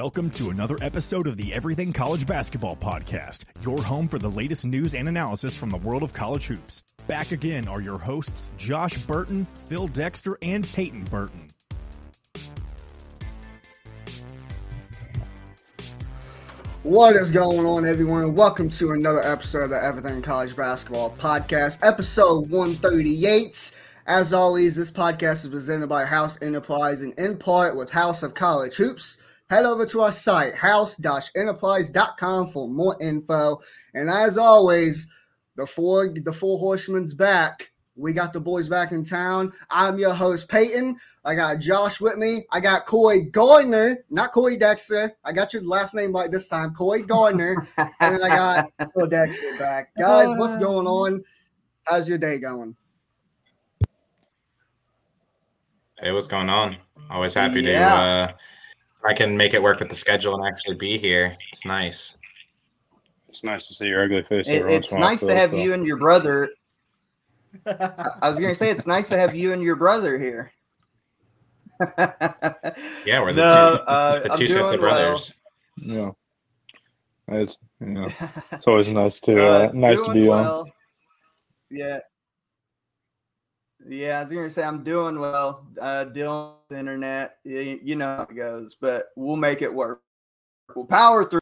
Welcome to another episode of the Everything College Basketball Podcast, your home for the latest news and analysis from the world of college hoops. Back again are your hosts, Josh Burton, Phil Dexter, and Peyton Burton. What is going on, everyone, and welcome to another episode of the Everything College Basketball Podcast, episode 138. As always, this podcast is presented by House Enterprise and in part with House of College Hoops. Head over to our site, house-enterprise.com for more info. And as always, the four the four horsemen's back. We got the boys back in town. I'm your host, Peyton. I got Josh with me. I got Corey Gardner, not Corey Dexter. I got your last name right this time, Corey Gardner. and then I got Phil Dexter back. Guys, what's going on? How's your day going? Hey, what's going on? Always happy Yeah. to uh I can make it work with the schedule and actually be here. It's nice. It's nice to see your ugly face. It, it's in a while, nice to have so. you and your brother. I I was going to say it's nice to have you and your brother here. Yeah, we're the No, two, uh, the two sets of brothers. Yeah, it's you know, it's always nice to Uh, uh, nice to doing be on. Yeah. Yeah, I was gonna say I'm doing well. Uh, dealing with internet, you, you know how it goes, but we'll make it work. We'll power through.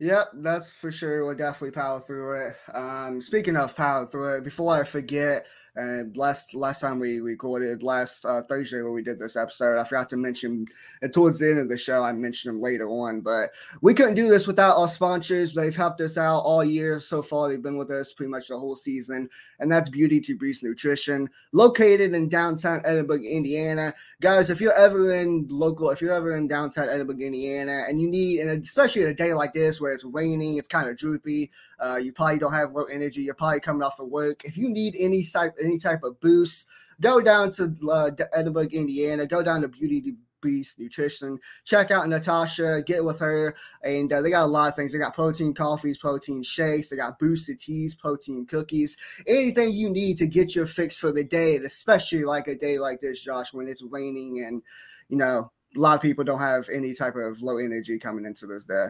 Yep, that's for sure. We'll definitely power through it. Um, speaking of power through it, before I forget, and last last time we recorded last uh, Thursday when we did this episode, I forgot to mention. And towards the end of the show, I mentioned them later on, but we couldn't do this without our sponsors. They've helped us out all year so far. They've been with us pretty much the whole season, and that's Beauty to Beast Nutrition, located in downtown Edinburgh, Indiana guys, if you're ever in local, if you're ever in downtown Edinburgh, Indiana, and you need, and especially a day like this where it's raining, it's kind of droopy, uh, you probably don't have low energy, you're probably coming off of work. If you need any type, any type of boost, go down to uh, Edinburgh, Indiana, go down to Beauty Beast Nutrition. Check out Natasha, get with her, and uh, they got a lot of things. They got protein coffees, protein shakes, they got boosted teas, protein cookies, anything you need to get your fix for the day, and especially like a day like this, Josh, when it's raining and you know a lot of people don't have any type of low energy coming into this day.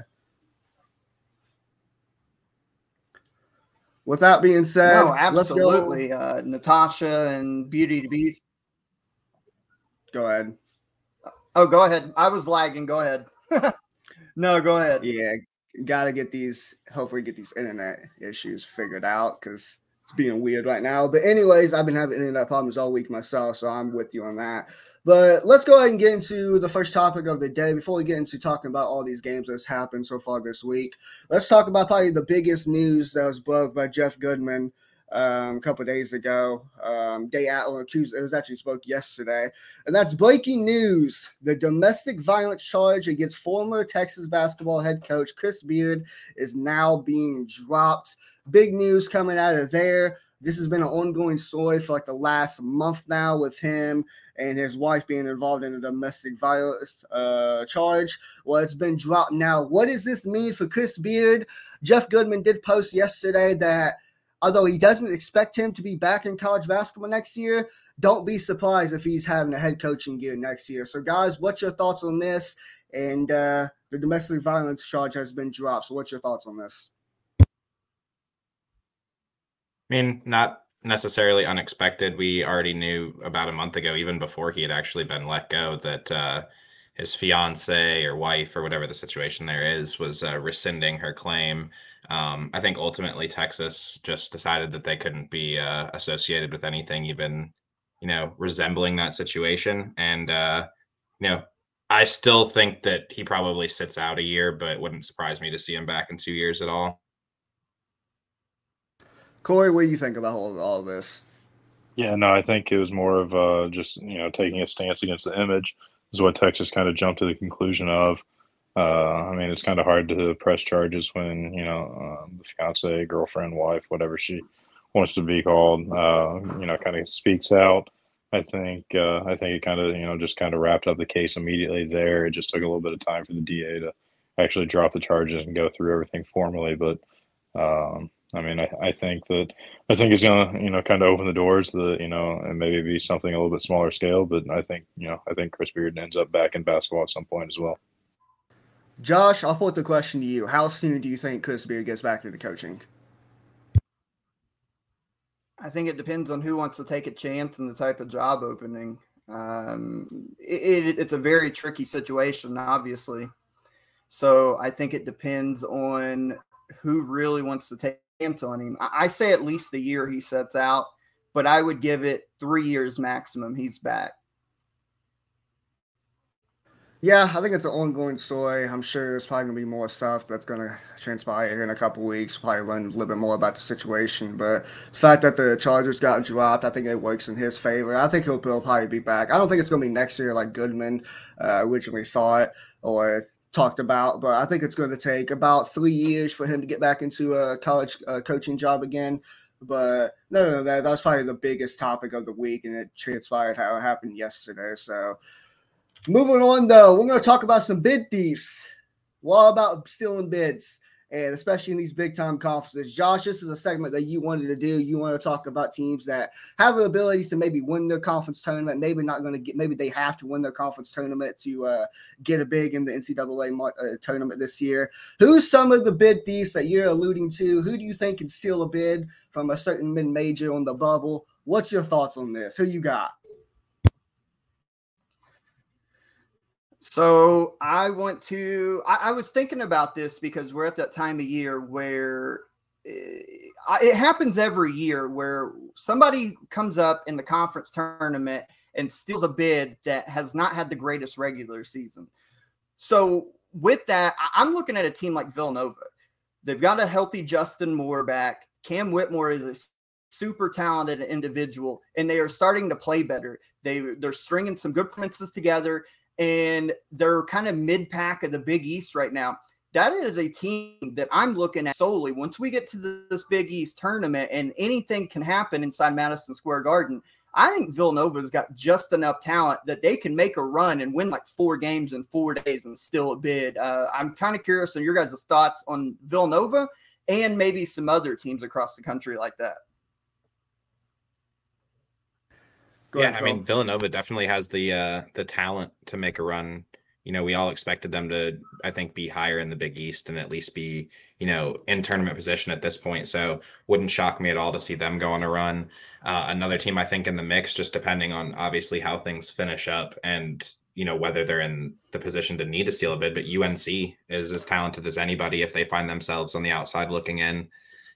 With that being said, No, absolutely. Uh, Natasha and Beauty to Beast. Go ahead. Oh, go ahead. I was lagging. Go ahead. no, go ahead. Yeah, gotta get these. Hopefully, get these internet issues figured out because it's being weird right now. But anyways, I've been having internet problems all week myself, so I'm with you on that. But let's go ahead and get into the first topic of the day before we get into talking about all these games that's happened so far this week. Let's talk about probably the biggest news that was broke by Jeff Goodman um, a couple days ago. Um, day out or Tuesday, it was actually spoke yesterday, and that's breaking news: the domestic violence charge against former Texas basketball head coach Chris Beard is now being dropped. Big news coming out of there. This has been an ongoing story for like the last month now with him and his wife being involved in a domestic violence uh, charge. Well, it's been dropped now. What does this mean for Chris Beard? Jeff Goodman did post yesterday that although he doesn't expect him to be back in college basketball next year, don't be surprised if he's having a head coaching gear next year. So, guys, what's your thoughts on this? And uh, the domestic violence charge has been dropped. So, what's your thoughts on this? I mean, not necessarily unexpected. We already knew about a month ago, even before he had actually been let go, that uh, his fiance or wife or whatever the situation there is was uh, rescinding her claim. Um, I think ultimately Texas just decided that they couldn't be uh, associated with anything even, you know, resembling that situation. And uh, you know, I still think that he probably sits out a year, but wouldn't surprise me to see him back in two years at all. Corey, what do you think about all, all this? Yeah, no, I think it was more of uh, just you know taking a stance against the image is what Texas kind of jumped to the conclusion of. Uh, I mean, it's kind of hard to press charges when you know um, the fiance, girlfriend, wife, whatever she wants to be called, uh, you know, kind of speaks out. I think uh, I think it kind of you know just kind of wrapped up the case immediately there. It just took a little bit of time for the DA to actually drop the charges and go through everything formally, but um, I mean, I, I think that I think it's gonna you know kind of open the doors that you know and maybe be something a little bit smaller scale. But I think you know I think Chris Beard ends up back in basketball at some point as well. Josh, I'll put the question to you: How soon do you think Chris Beard gets back into coaching? I think it depends on who wants to take a chance and the type of job opening. Um, it, it, it's a very tricky situation, obviously. So I think it depends on who really wants to take a on him. I, I say at least the year he sets out, but I would give it three years maximum. He's back. Yeah, I think it's an ongoing story. I'm sure there's probably gonna be more stuff that's gonna transpire here in a couple weeks. Probably learn a little bit more about the situation. But the fact that the Chargers got dropped, I think it works in his favor. I think he'll, he'll probably be back. I don't think it's gonna be next year like Goodman uh, originally thought or talked about, but I think it's going to take about three years for him to get back into a college uh, coaching job again. But no, no, that, that was probably the biggest topic of the week, and it transpired how it happened yesterday. So Moving on, though, we're going to talk about some bid thieves. What about stealing bids? And especially in these big time conferences. Josh, this is a segment that you wanted to do. You want to talk about teams that have the ability to maybe win their conference tournament, maybe not going to get, maybe they have to win their conference tournament to uh, get a big in the NCAA uh, tournament this year. Who's some of the bid thieves that you're alluding to? Who do you think can steal a bid from a certain mid major on the bubble? What's your thoughts on this? Who you got? So I want to. I, I, was thinking about this because we're at that time of year where it, eh, it happens every year where somebody comes up in the conference tournament and steals a bid that has not had the greatest regular season. So with that, I'm looking at a team like Villanova. They've got a healthy Justin Moore back. Cam Whitmore is a super talented individual, and they are starting to play better. They they're stringing some good princes together and they're kind of mid pack of the Big East right now. That is a team that I'm looking at solely. Once we get to this Big East tournament and anything can happen inside Madison Square Garden, I think Villanova's got just enough talent that they can make a run and win like four games in four days and still a bid. Uh, I'm kind of curious on your guys' thoughts on Villanova and maybe some other teams across the country like that. Go yeah, ahead, I mean Villanova definitely has the uh the talent to make a run. You know, we all expected them to, I think, be higher in the Big East and at least be, you know, in tournament position at this point. So wouldn't shock me at all to see them go on a run. Uh, another team, I think, in the mix, just depending on obviously how things finish up and you know whether they're in the position to need to steal a bid. But UNC is as talented as anybody. If they find themselves on the outside looking in,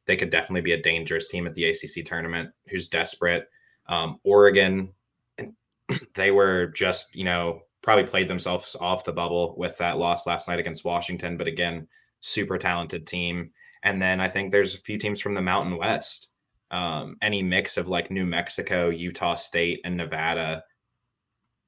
they could definitely be a dangerous team at the ACC tournament. Who's desperate um, Oregon, they were just, you know, probably played themselves off the bubble with that loss last night against Washington. But again, super talented team. And then I think there's a few teams from the Mountain West. Um, any mix of like New Mexico, Utah State, and Nevada.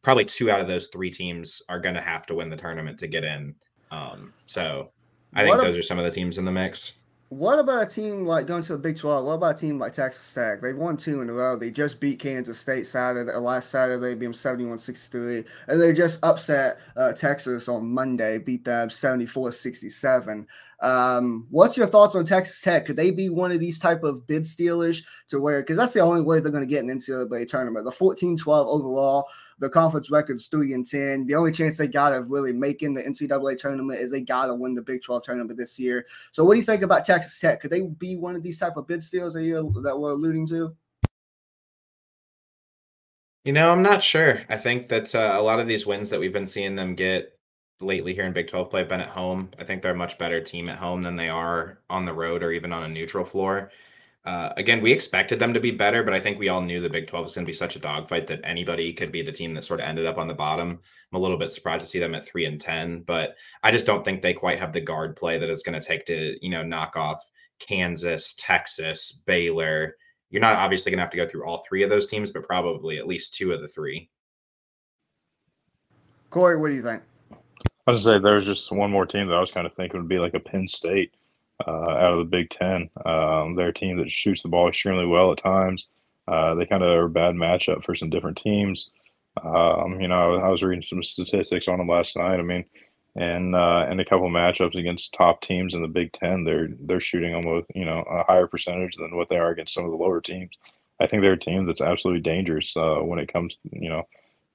Probably two out of those three teams are going to have to win the tournament to get in. Um, so I what think a- those are some of the teams in the mix. What about a team like going to the Big 12? What about a team like Texas Tech? They've won two in a row. They just beat Kansas State Saturday, uh, last Saturday, beat them 71 63. And they just upset uh, Texas on Monday, beat them 74 67. Um, what's your thoughts on Texas Tech? Could they be one of these type of bid stealers to where, because that's the only way they're going to get an NCAA tournament. The 14 12 overall, the conference record's 3 and 10. The only chance they got of really making the NCAA tournament is they got to win the Big 12 tournament this year. So, what do you think about Texas Tech? Could they be one of these type of bid steals that, you, that we're alluding to? You know, I'm not sure. I think that uh, a lot of these wins that we've been seeing them get lately here in Big 12 play have been at home. I think they're a much better team at home than they are on the road or even on a neutral floor. Uh, again, we expected them to be better, but I think we all knew the Big 12 was going to be such a dogfight that anybody could be the team that sort of ended up on the bottom. I'm a little bit surprised to see them at three and 10, but I just don't think they quite have the guard play that it's going to take to, you know, knock off Kansas, Texas, Baylor. You're not obviously going to have to go through all three of those teams, but probably at least two of the three. Corey, what do you think? I was say there's just one more team that I was kind of thinking would be like a Penn State uh, out of the Big Ten. Um, they're a team that shoots the ball extremely well at times. Uh, they kind of are a bad matchup for some different teams. Um, you know, I was reading some statistics on them last night. I mean, and uh, in a couple matchups against top teams in the Big Ten, they're they're shooting almost you know a higher percentage than what they are against some of the lower teams. I think they're a team that's absolutely dangerous uh, when it comes, you know,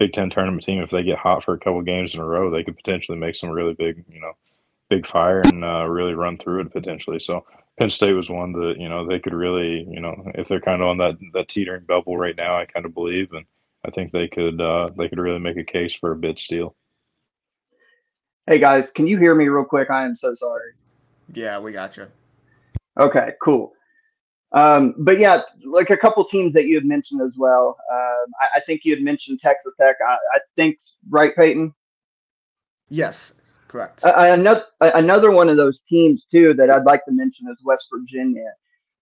Big Ten tournament team. If they get hot for a couple games in a row, they could potentially make some really big, you know, big fire and uh, really run through it potentially. So Penn State was one that you know they could really, you know, if they're kind of on that that teetering bubble right now, I kind of believe, and I think they could uh, they could really make a case for a bid steal. Hey guys, can you hear me real quick? I am so sorry. Yeah, we got you. Okay, cool. Um, but yeah, like a couple teams that you had mentioned as well. Um, I, I, think you had mentioned Texas Tech. I, I think right, Peyton. Yes, correct. another another one of those teams too that I'd like to mention is West Virginia.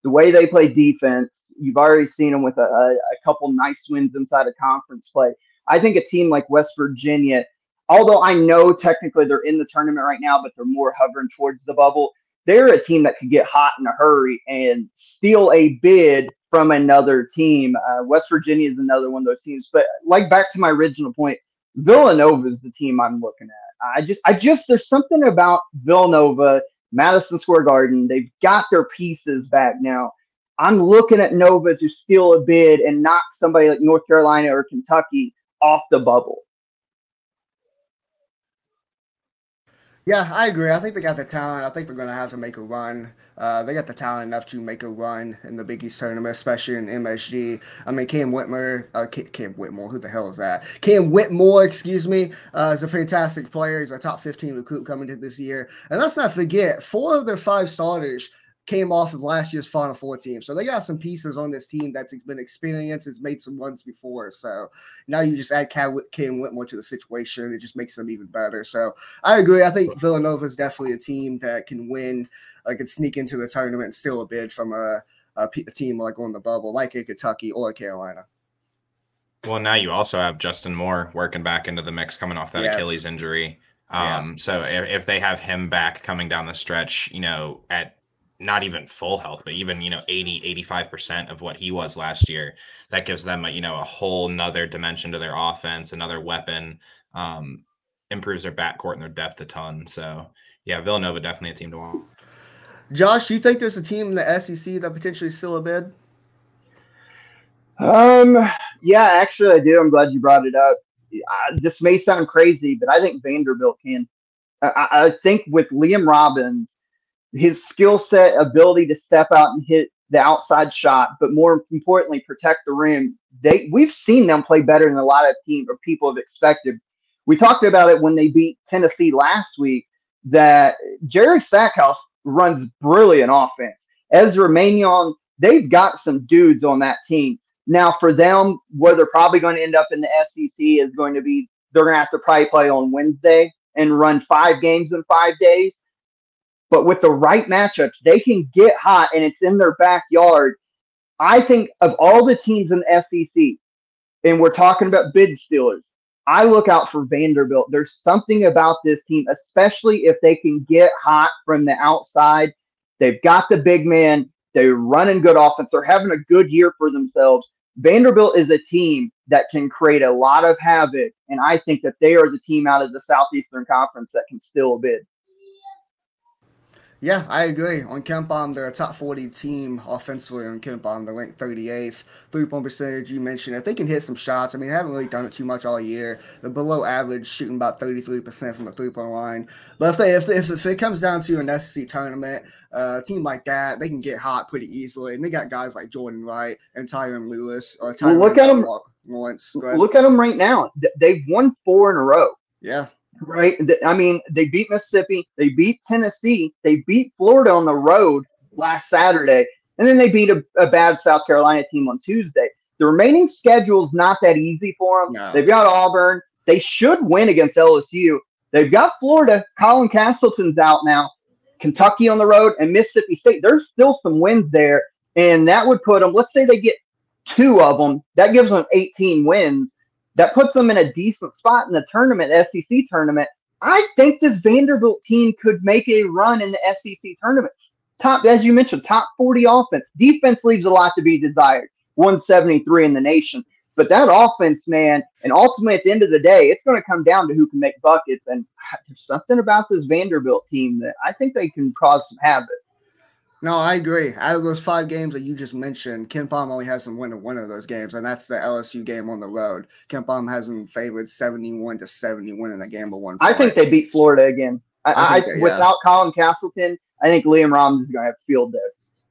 The way they play defense, you've already seen them with a, a, a couple nice wins inside of conference play. I think a team like West Virginia, although I know technically they're in the tournament right now, but they're more hovering towards the bubble they're a team that could get hot in a hurry and steal a bid from another team. Uh, West Virginia is another one of those teams. But like back to my original point, Villanova is the team I'm looking at. I just, I just, there's something about Villanova, Madison Square Garden. They've got their pieces back now. I'm looking at Nova to steal a bid and knock somebody like North Carolina or Kentucky off the bubble. Yeah, I agree. I think they got the talent. I think they're going to have to make a run. Uh, they got the talent enough to make a run in the Big East tournament, especially in MSG. I mean, Cam Whitmer, uh, Cam Whitmore, who the hell is that? Cam Whitmore, excuse me, uh, is a fantastic player. He's a top 15 recruit coming to this year. And let's not forget, four of their five starters came off of last year's Final Four team. So they got some pieces on this team that's been experienced. It's made some runs before. So now you just add Cam, Whitmore to the situation. It just makes them even better. So I agree. I think Villanova is definitely a team that can win, like, can sneak into the tournament and steal a bid from a, a, a team like on the bubble, like a Kentucky or a Carolina. Well, now you also have Justin Moore working back into the mix coming off that yes. Achilles injury. Um, yeah. So if, if they have him back coming down the stretch, you know, at not even full health, but even, you know, 80, 85% of what he was last year, that gives them, a, you know, a whole nother dimension to their offense, another weapon, um, improves their backcourt and their depth a ton. So, yeah, Villanova definitely a team to watch. Josh, you think there's a team in the SEC that potentially still a bid? Um, yeah, actually, I do. I'm glad you brought it up. I, this may sound crazy, but I think Vanderbilt can. I, I think with Liam Robbins, his skill set, ability to step out and hit the outside shot, but more importantly, protect the rim. They we've seen them play better than a lot of teams or people have expected. We talked about it when they beat Tennessee last week. That Jerry Stackhouse runs brilliant offense. Ezra Manjon, they've got some dudes on that team. Now, for them, where they're probably going to end up in the SEC is going to be they're going to have to probably play on Wednesday and run five games in five days. But with the right matchups, they can get hot and it's in their backyard. I think of all the teams in the SEC, and we're talking about bid stealers, I look out for Vanderbilt. There's something about this team, especially if they can get hot from the outside. They've got the big man. They're running good offense. They're having a good year for themselves. Vanderbilt is a team that can create a lot of havoc, and I think that they are the team out of the Southeastern Conference that can still bid. Yeah, I agree. On KenPom, they're a top 40 team offensively on KenPom. They're ranked 38th. Three point percentage, you mentioned it. They can hit some shots. I mean, they haven't really done it too much all year. They're below average, shooting about 33% from the three point line. But if, they, if, if, if it comes down to an SEC tournament, uh, a team like that, they can get hot pretty easily. And they got guys like Jordan Wright and Tyrin Lewis. Or Tyrin well, look at them. Lawrence. Look at them right now. They've won four in a row. Yeah right? I mean, they beat Mississippi, they beat Tennessee, they beat Florida on the road last Saturday, and then they beat a, a bad South Carolina team on Tuesday. The remaining schedule is not that easy for them. No. They've got Auburn. They should win against LSU. They've got Florida. Colin Castleton's out now. Kentucky on the road and Mississippi State. There's still some wins there, and that would put them. Let's say they get two of them. That gives them 18 wins that puts them in a decent spot in the tournament, SEC tournament. I think this Vanderbilt team could make a run in the SEC tournament. Top, as you mentioned, top 40 offense. Defense leaves a lot to be desired. 173 in the nation. But that offense, man, and ultimately at the end of the day, it's going to come down to who can make buckets. And there's something about this Vanderbilt team that I think they can cause some havoc. No, I agree. Out of those five games that you just mentioned, KenPom only has them win one of those games, and that's the LSU game on the road. KenPom has them favored seventy-one to seventy-one in a game of one. I think they beat Florida again. I, I, I they, without yeah. Colin Castleton, I think Liam Robbins is going to have field day.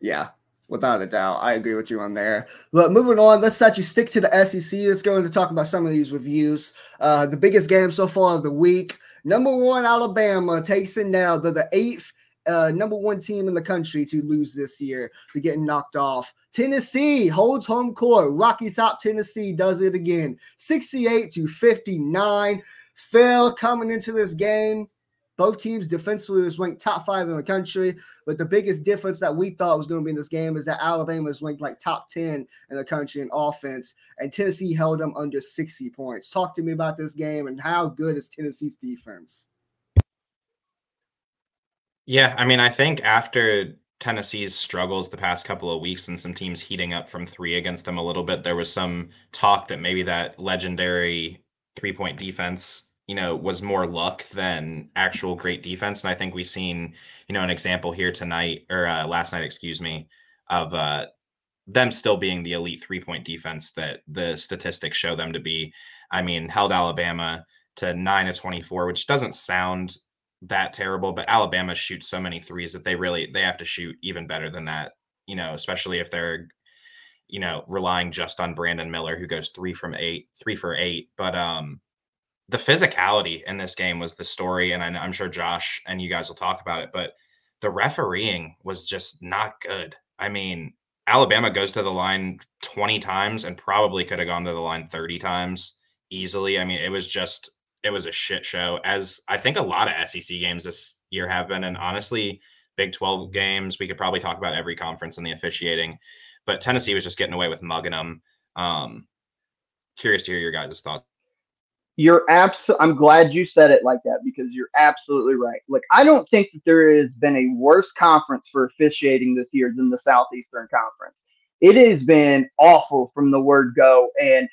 Yeah, without a doubt. I agree with you on there. But moving on, let's actually stick to the SEC. Let's go into talk about some of these reviews. Uh, the biggest game so far of the week. Number one, Alabama takes it now. They're the eighth uh, number one team in the country to lose this year, to get knocked off. Tennessee holds home court. Rocky Top Tennessee does it again. 68 to 59. Phil coming into this game. Both teams defensively was ranked top five in the country, but the biggest difference that we thought was going to be in this game is that Alabama is ranked like top 10 in the country in offense, and Tennessee held them under 60 points. Talk to me about this game and how good is Tennessee's defense? Yeah, I mean, I think after Tennessee's struggles the past couple of weeks and some teams heating up from three against them a little bit, there was some talk that maybe that legendary three point defense, you know, was more luck than actual great defense. And I think we've seen, you know, an example here tonight or uh, last night, excuse me, of uh, them still being the elite three point defense that the statistics show them to be. I mean, held Alabama to nine to 24, which doesn't sound that terrible, but Alabama shoots so many threes that they really they have to shoot even better than that. You know, especially if they're you know relying just on Brandon Miller who goes three from eight, three for eight. But um, the physicality in this game was the story, and I, I'm sure Josh and you guys will talk about it. But the refereeing was just not good. I mean, Alabama goes to the line 20 times and probably could have gone to the line 30 times easily. I mean, it was just it was a shit show, as I think a lot of SEC games this year have been. And honestly, Big 12 games, we could probably talk about every conference and the officiating, but Tennessee was just getting away with mugging them. Um, curious to hear your guys' thoughts. You're absolutely. I'm glad you said it like that because you're absolutely right. Like I don't think that there has been a worse conference for officiating this year than the Southeastern Conference. It has been awful from the word go, and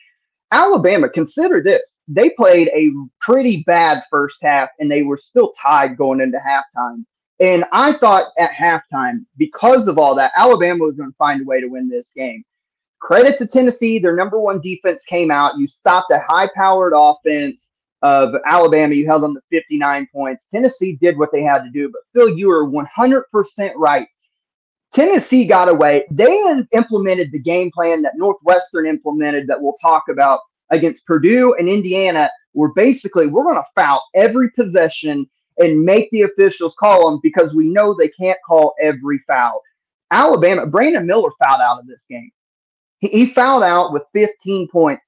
Alabama, consider this. They played a pretty bad first half and they were still tied going into halftime. And I thought at halftime, because of all that, Alabama was going to find a way to win this game. Credit to Tennessee. Their number one defense came out. You stopped a high powered offense of Alabama. You held them to 59 points. Tennessee did what they had to do. But Phil, you are 100% right. Tennessee got away. They implemented the game plan that Northwestern implemented that we'll talk about against Purdue and Indiana, where basically we're going to foul every possession and make the officials call them because we know they can't call every foul. Alabama, Brandon Miller fouled out of this game. He, he fouled out with 15 points.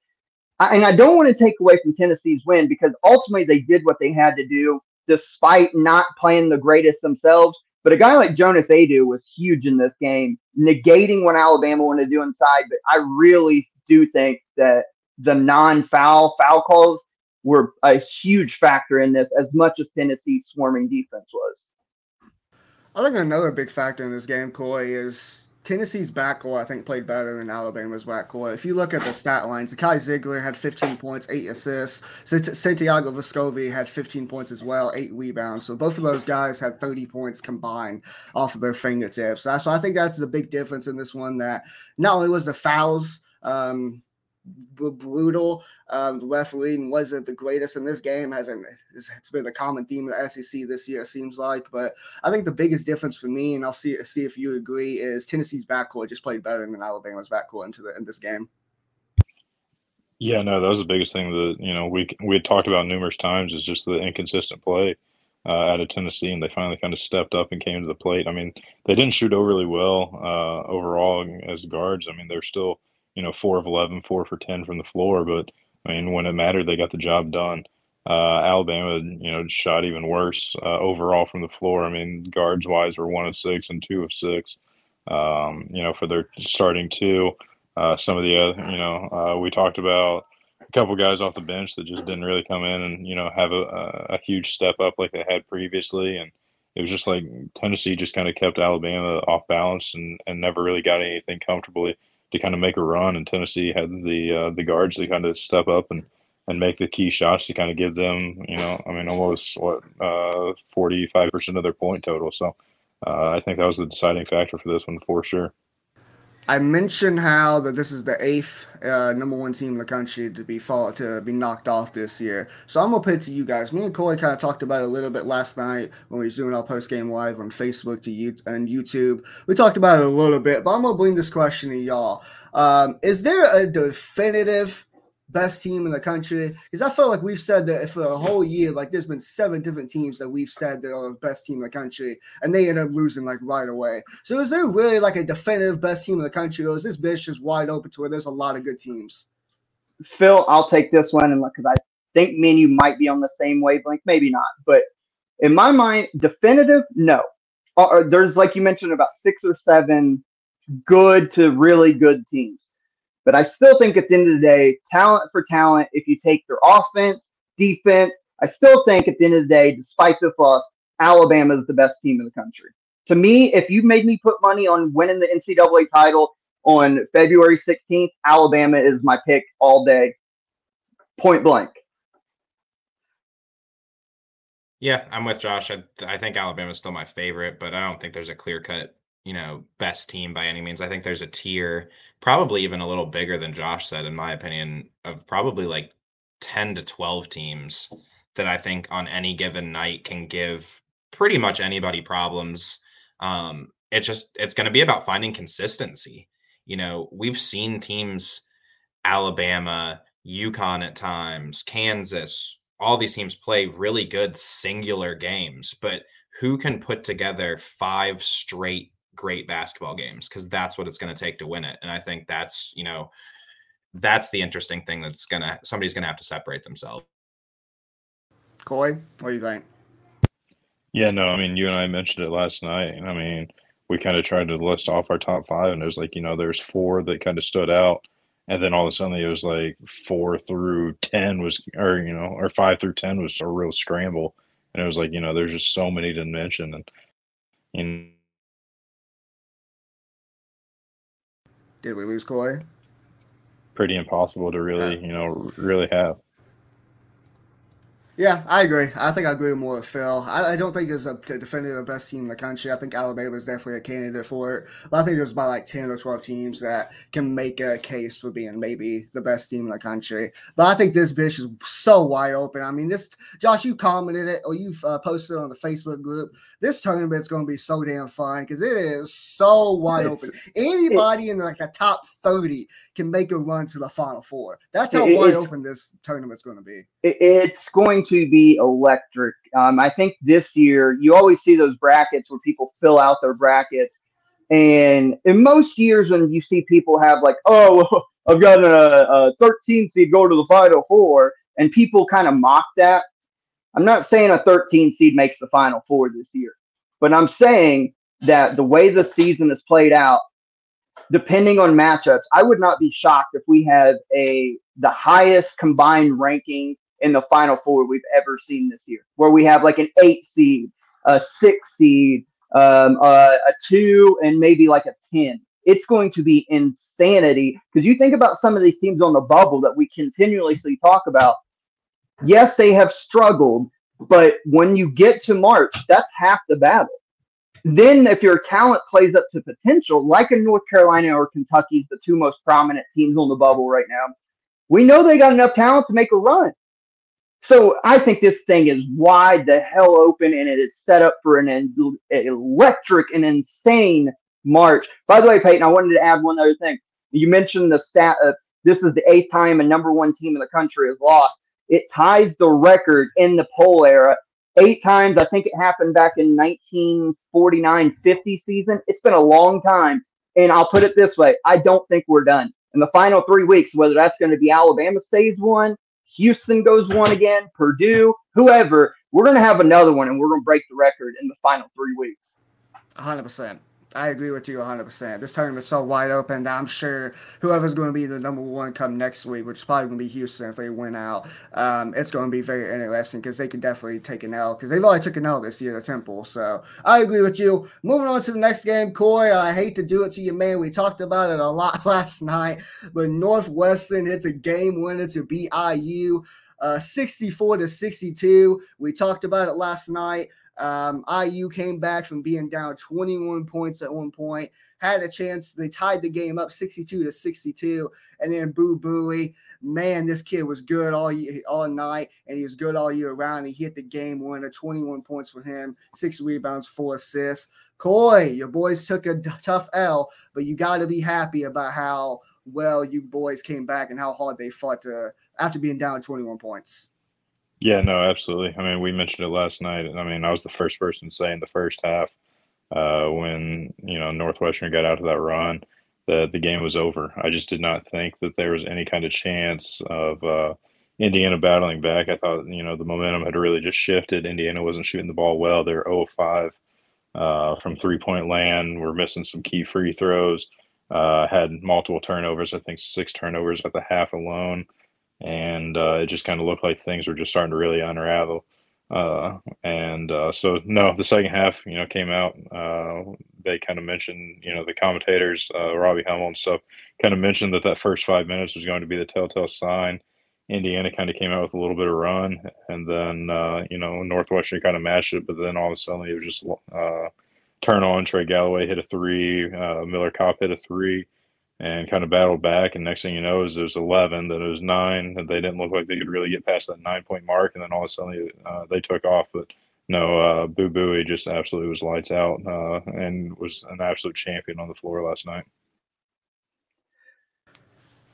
I, and I don't want to take away from Tennessee's win because ultimately they did what they had to do despite not playing the greatest themselves. But a guy like Jonas Aidoo was huge in this game, negating what Alabama wanted to do inside. But I really do think that the non-foul foul calls were a huge factor in this, as much as Tennessee's swarming defense was. I think another big factor in this game, Coy, is Tennessee's backcourt, I think, played better than Alabama's backcourt. If you look at the stat lines, Kai Zeigler had 15 points, eight assists. Santiago Vescovi had 15 points as well, eight rebounds. So both of those guys had 30 points combined off of their fingertips. So I think that's the big difference in this one. That not only was the fouls um, brutal. Um, the refereeing wasn't the greatest in this game. Hasn't it's been a common theme of the SEC this year, it seems like. But I think the biggest difference for me, and I'll see see if you agree, is Tennessee's backcourt just played better than Alabama's backcourt into the in this game. Yeah, no, that was the biggest thing that you know we we had talked about numerous times is just the inconsistent play uh, out of Tennessee, and they finally kind of stepped up and came to the plate. I mean, they didn't shoot overly well uh, overall as guards. I mean, they're still you know, four of 11, four for 10 from the floor. But I mean, when it mattered, they got the job done. Uh, Alabama, you know, shot even worse uh, overall from the floor. I mean, guards wise, were one of six and two of six. Um, you know, for their starting two. Uh, some of the other, you know, uh, we talked about a couple guys off the bench that just didn't really come in and you know have a, a huge step up like they had previously, and it was just like Tennessee just kind of kept Alabama off balance and, and never really got anything comfortably to kind of make a run, and Tennessee had the uh, the guards to kind of step up and and make the key shots to kind of give them, you know, I mean, almost what uh, forty five percent of their point total. So uh, I think that was the deciding factor for this one for sure. I mentioned how that this is the eighth uh, number one team in the country to be fall to be knocked off this year. So I'm gonna put it to you guys. Me and Corey kind of talked about it a little bit last night when we was doing our post game live on Facebook to you and YouTube. We talked about it a little bit, but I'm gonna bring this question to y'all. Um, is there a definitive best team in the country? Because I feel like we've said that for a whole year, like there's been seven different teams that we've said that are the best team in the country, and they end up losing like right away. So is there really like a definitive best team in the country, or is this bitch just wide open to where there's a lot of good teams? Phil, I'll take this one, and because I think me and you might be on the same wavelength, maybe not, but in my mind, definitive, no. Uh, there's like you mentioned about six or seven good to really good teams. But I still think at the end of the day, talent for talent, if you take their offense, defense, I still think at the end of the day, despite this loss, Alabama is the best team in the country. To me, if you made me put money on winning the NCAA title on February 16th, Alabama is my pick all day, point blank. Yeah, I'm with Josh. I, I think is still my favorite, but I don't think there's a clear cut you know, best team by any means. I think there's a tier, probably even a little bigger than Josh said, in my opinion, of probably like 10 to 12 teams that I think on any given night can give pretty much anybody problems. Um, it just it's going to be about finding consistency. You know, we've seen teams, Alabama, UConn at times, Kansas, all these teams play really good singular games, but who can put together five straight great basketball games because that's what it's going to take to win it. And I think that's, you know, that's the interesting thing that's going to, somebody's going to have to separate themselves. Coy, what do you think? Yeah, no, I mean, you and I mentioned it last night. I mean, we kind of tried to list off our top five, and it was like, you know, there's four that kind of stood out. And then all of a sudden, it was like four through 10 was, or, you know, or five through 10 was a real scramble. And it was like, you know, there's just so many to mention. And, you Did we lose Corey? Pretty impossible to really, you know, really have. Yeah, I agree. I think I agree more with Phil. I, I don't think it's a to defend the best team in the country. I think Alabama is definitely a candidate for it. But I think there's about like 10 or 12 teams that can make a case for being maybe the best team in the country. But I think this bitch is so wide open. I mean, this, Josh, you commented it or you've uh, posted on the Facebook group. This tournament's going to be so damn fun because it is so wide open. Anybody in like the top 30 can make a run to the Final Four. That's how wide open this tournament's going to be. it's going to be electric. Um, I think this year you always see those brackets where people fill out their brackets, and in most years when you see people have like, oh, I've got a, a 13 seed go to the Final Four, and people kind of mock that. I'm not saying a 13 seed makes the Final Four this year, but I'm saying that the way the season is played out, depending on matchups, I would not be shocked if we have a the highest combined ranking in the final four we've ever seen this year, where we have like an eight seed, a six seed, um, a, a two, and maybe like a 10. It's going to be insanity because you think about some of these teams on the bubble that we continuously talk about. Yes, they have struggled, but when you get to March, that's half the battle. Then, if your talent plays up to potential, like in North Carolina or Kentucky's the two most prominent teams on the bubble right now, we know they got enough talent to make a run. So I think this thing is wide the hell open, and it is set up for an, electric and insane March. By the way, Peyton, I wanted to add one other thing. You mentioned the stat of this is the eighth time a number one team in the country has lost. It ties the record in the poll era. Eight times. I think it happened back in 1949 50 season. It's been a long time. And I'll put it this way I don't think we're done. In the final three weeks, whether that's going to be Alabama stays one Houston goes one again, Purdue, whoever, we're going to have another one and we're going to break the record in the final three weeks. 100%. I agree with you 100%. This tournament's so wide open that I'm sure whoever's going to be the number one come next week, which is probably going to be Houston if they win out, um, it's going to be very interesting because they can definitely take an L because they've already took an L this year, the Temple. So I agree with you. Moving on to the next game, Coy, I hate to do it to you, man. We talked about it a lot last night, but Northwestern hits a game winner to BIU. Uh, 64 to 62. We talked about it last night. Um, IU came back from being down 21 points at one point, had a chance. They tied the game up 62 to 62, and then Boo Buie, man, this kid was good all all night, and he was good all year round. He hit the game winner, 21 points for him, six rebounds, four assists. Coy, your boys took a tough L, but you got to be happy about how well you boys came back and how hard they fought to after being down 21 points. Yeah, no, absolutely. I mean, we mentioned it last night. I mean, I was the first person saying the first half uh, when you know Northwestern got out of that run that the game was over. I just did not think that there was any kind of chance of uh, Indiana battling back. I thought you know the momentum had really just shifted. Indiana wasn't shooting the ball well. They're 0 5 uh, from three point land. We're missing some key free throws. Uh, had multiple turnovers. I think six turnovers at the half alone and uh, it just kind of looked like things were just starting to really unravel. Uh, and uh, so, no, the second half, you know, came out. Uh, they kind of mentioned, you know, the commentators, uh, Robbie Hummel and stuff, kind of mentioned that that first five minutes was going to be the telltale sign. Indiana kind of came out with a little bit of run, and then uh, you know Northwestern kind of matched it, but then all of a sudden it was just turn on. Trey Galloway hit a three, Miller Kopp hit a three and kind of battled back. And next thing you know, is there's 11, then it was nine, and they didn't look like they could really get past that nine point mark. And then all of a sudden uh, they took off. But no, uh, Boo Buie just absolutely was lights out uh, and was an absolute champion on the floor last night.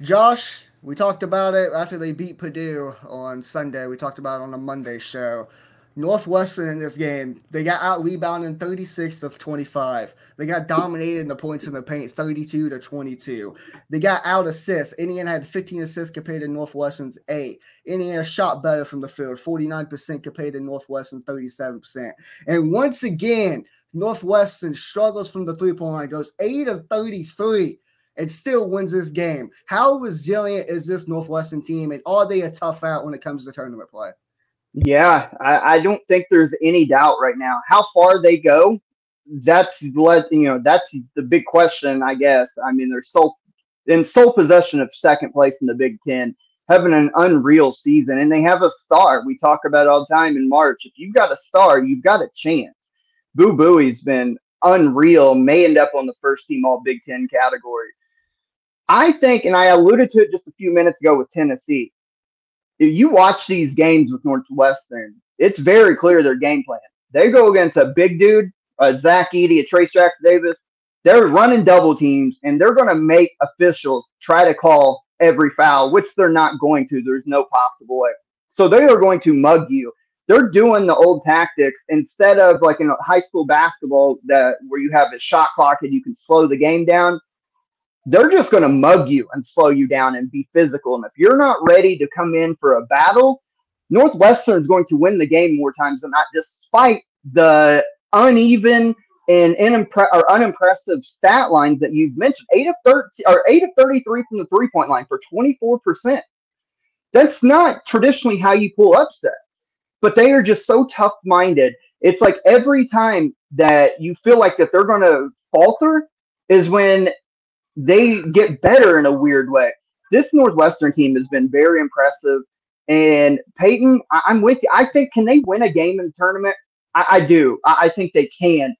Josh, we talked about it after they beat Purdue on Sunday. We talked about it on a Monday show. Northwestern in this game, they got out rebounding 36 of 25. They got dominated in the points in the paint 32 to 22. They got out assists. Indiana had 15 assists compared to Northwestern's eight. Indiana shot better from the field, 49% compared to Northwestern 37%. And once again, Northwestern struggles from the three point line, goes 8 of 33 and still wins this game. How resilient is this Northwestern team, and are they a tough out when it comes to tournament play? Yeah, I, I, don't think there's any doubt right now. How far they go, that's let you know, that's the big question, I guess. I mean, they're still in sole possession of second place in the Big Ten, having an unreal season, and they have a star. We talk about all the time in March. If you've got a star, you've got a chance. Boo Buie's been unreal, may end up on the first team all Big Ten category. I think, and I alluded to it just a few minutes ago with Tennessee if you watch these games with Northwestern, it's very clear their game plan. They go against a big dude, a Zach Edey, a Trayce Jackson Davis. They're running double teams, and they're going to make officials try to call every foul, which they're not going to. There's no possible way. So they are going to mug you. They're doing the old tactics instead of like in high school basketball that where you have a shot clock and you can slow the game down they're just going to mug you and slow you down and be physical. And if you're not ready to come in for a battle, Northwestern is going to win the game more times than not, despite the uneven and unimpre- or unimpressive stat lines that you've mentioned. Eight of thirteen or eight of thirty-three from the three-point line for twenty-four percent. That's not traditionally how you pull upsets, but they are just so tough-minded. It's like every time that you feel like that they're going to falter is when they get better in a weird way. This Northwestern team has been very impressive. And Peyton, I- am with you. I think can they win a game in the tournament? I, I do. I-, I think they can.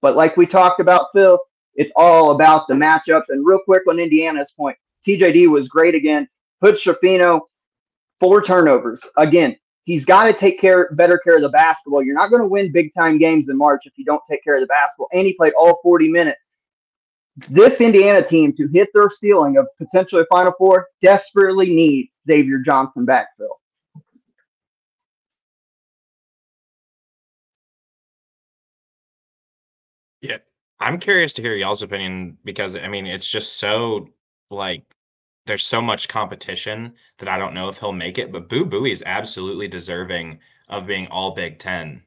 But like we talked about, Phil, it's all about the matchups. And real quick on Indiana's point, TJD was great again. Hood Schifino, four turnovers. Again, he's got to take care better care of the basketball. You're not going to win big time games in March if you don't take care of the basketball. And he played all 40 minutes this Indiana team to hit their ceiling of potentially Final Four desperately needs Xavier Johnson backfill. Yeah, I'm curious to hear y'all's opinion because I mean it's just so like there's so much competition that I don't know if he'll make it. But Boo Buie is absolutely deserving of being all Big Ten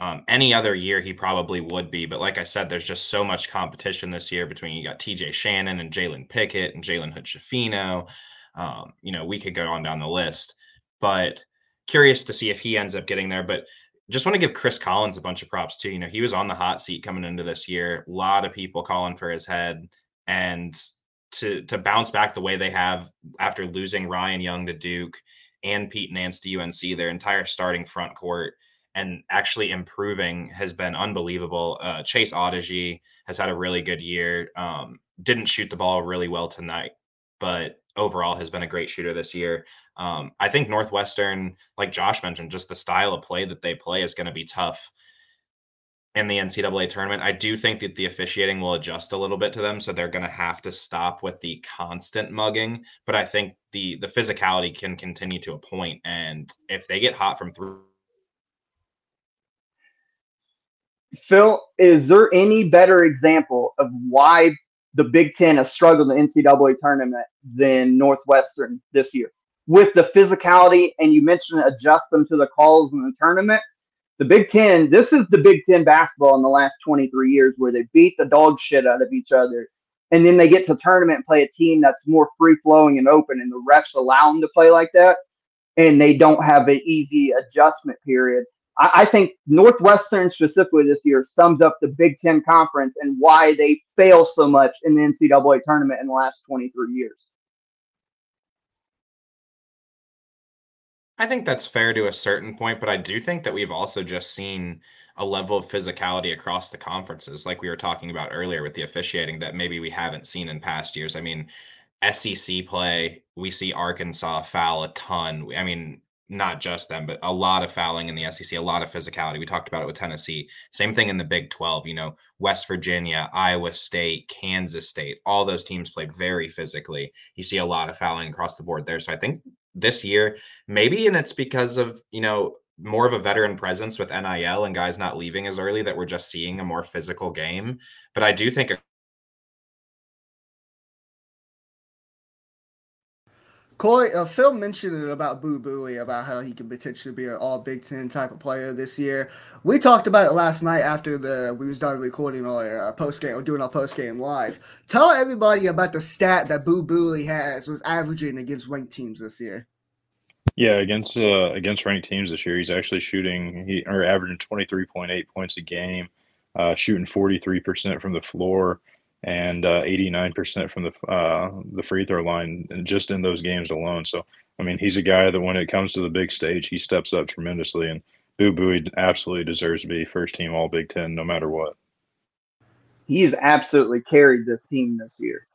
Um, any other year, he probably would be. But like I said, there's just so much competition this year between you got TJ Shannon and Jalen Pickett and Jalen Hood Schifino. Um, you know, we could go on down the list, but curious to see if he ends up getting there. But just want to give Chris Collins a bunch of props too. You know, he was on the hot seat coming into this year. A lot of people calling for his head, and to to bounce back the way they have after losing Ryan Young to Duke and Pete Nance to UNC, their entire starting front court and actually improving has been unbelievable. Uh, Chase Audige has had a really good year. Um, didn't shoot the ball really well tonight, but overall has been a great shooter this year. Um, I think Northwestern, like Josh mentioned, just the style of play that they play is going to be tough in the NCAA tournament. I do think that the officiating will adjust a little bit to them, so they're going to have to stop with the constant mugging. But I think the the physicality can continue to a point, and if they get hot from three. Phil, is there any better example of why the Big Ten has struggled in the NCAA tournament than Northwestern this year? With the physicality, and you mentioned adjust them to the calls in the tournament the Big Ten, this is the Big Ten basketball in the last 23 years where they beat the dog shit out of each other. And then they get to tournament and play a team that's more free flowing and open, and the refs allow them to play like that. And they don't have an easy adjustment period. I, I think Northwestern specifically this year sums up the Big Ten conference and why they fail so much in the NCAA tournament in the last 23 years. I think that's fair to a certain point, but I do think that we've also just seen a level of physicality across the conferences, like we were talking about earlier with the officiating, that maybe we haven't seen in past years. I mean, SEC play, we see Arkansas foul a ton. I mean, not just them, but a lot of fouling in the SEC, a lot of physicality. We talked about it with Tennessee. Same thing in the Big 12, you know, West Virginia, Iowa State, Kansas State, all those teams play very physically. You see a lot of fouling across the board there. So I think this year, maybe, and it's because of, you know, more of a veteran presence with NIL and guys not leaving as early that we're just seeing a more physical game. But I do think Corey, uh, Phil mentioned it about Boo Buie, about how he could potentially be an All Big Ten type of player this year. We talked about it last night after the we was done recording our uh, post game or doing our post game live. Tell everybody about the stat that Boo Buie has was averaging against ranked teams this year. Yeah, against uh, against ranked teams this year, he's actually shooting he or averaging twenty three point eight points a game, uh, shooting forty three percent from the floor and uh, 89% from the uh, the free throw line just in those games alone. So I mean, he's a guy that when it comes to the big stage, he steps up tremendously, and Boo Buie absolutely deserves to be first team All Big Ten no matter what. He's absolutely carried this team this year.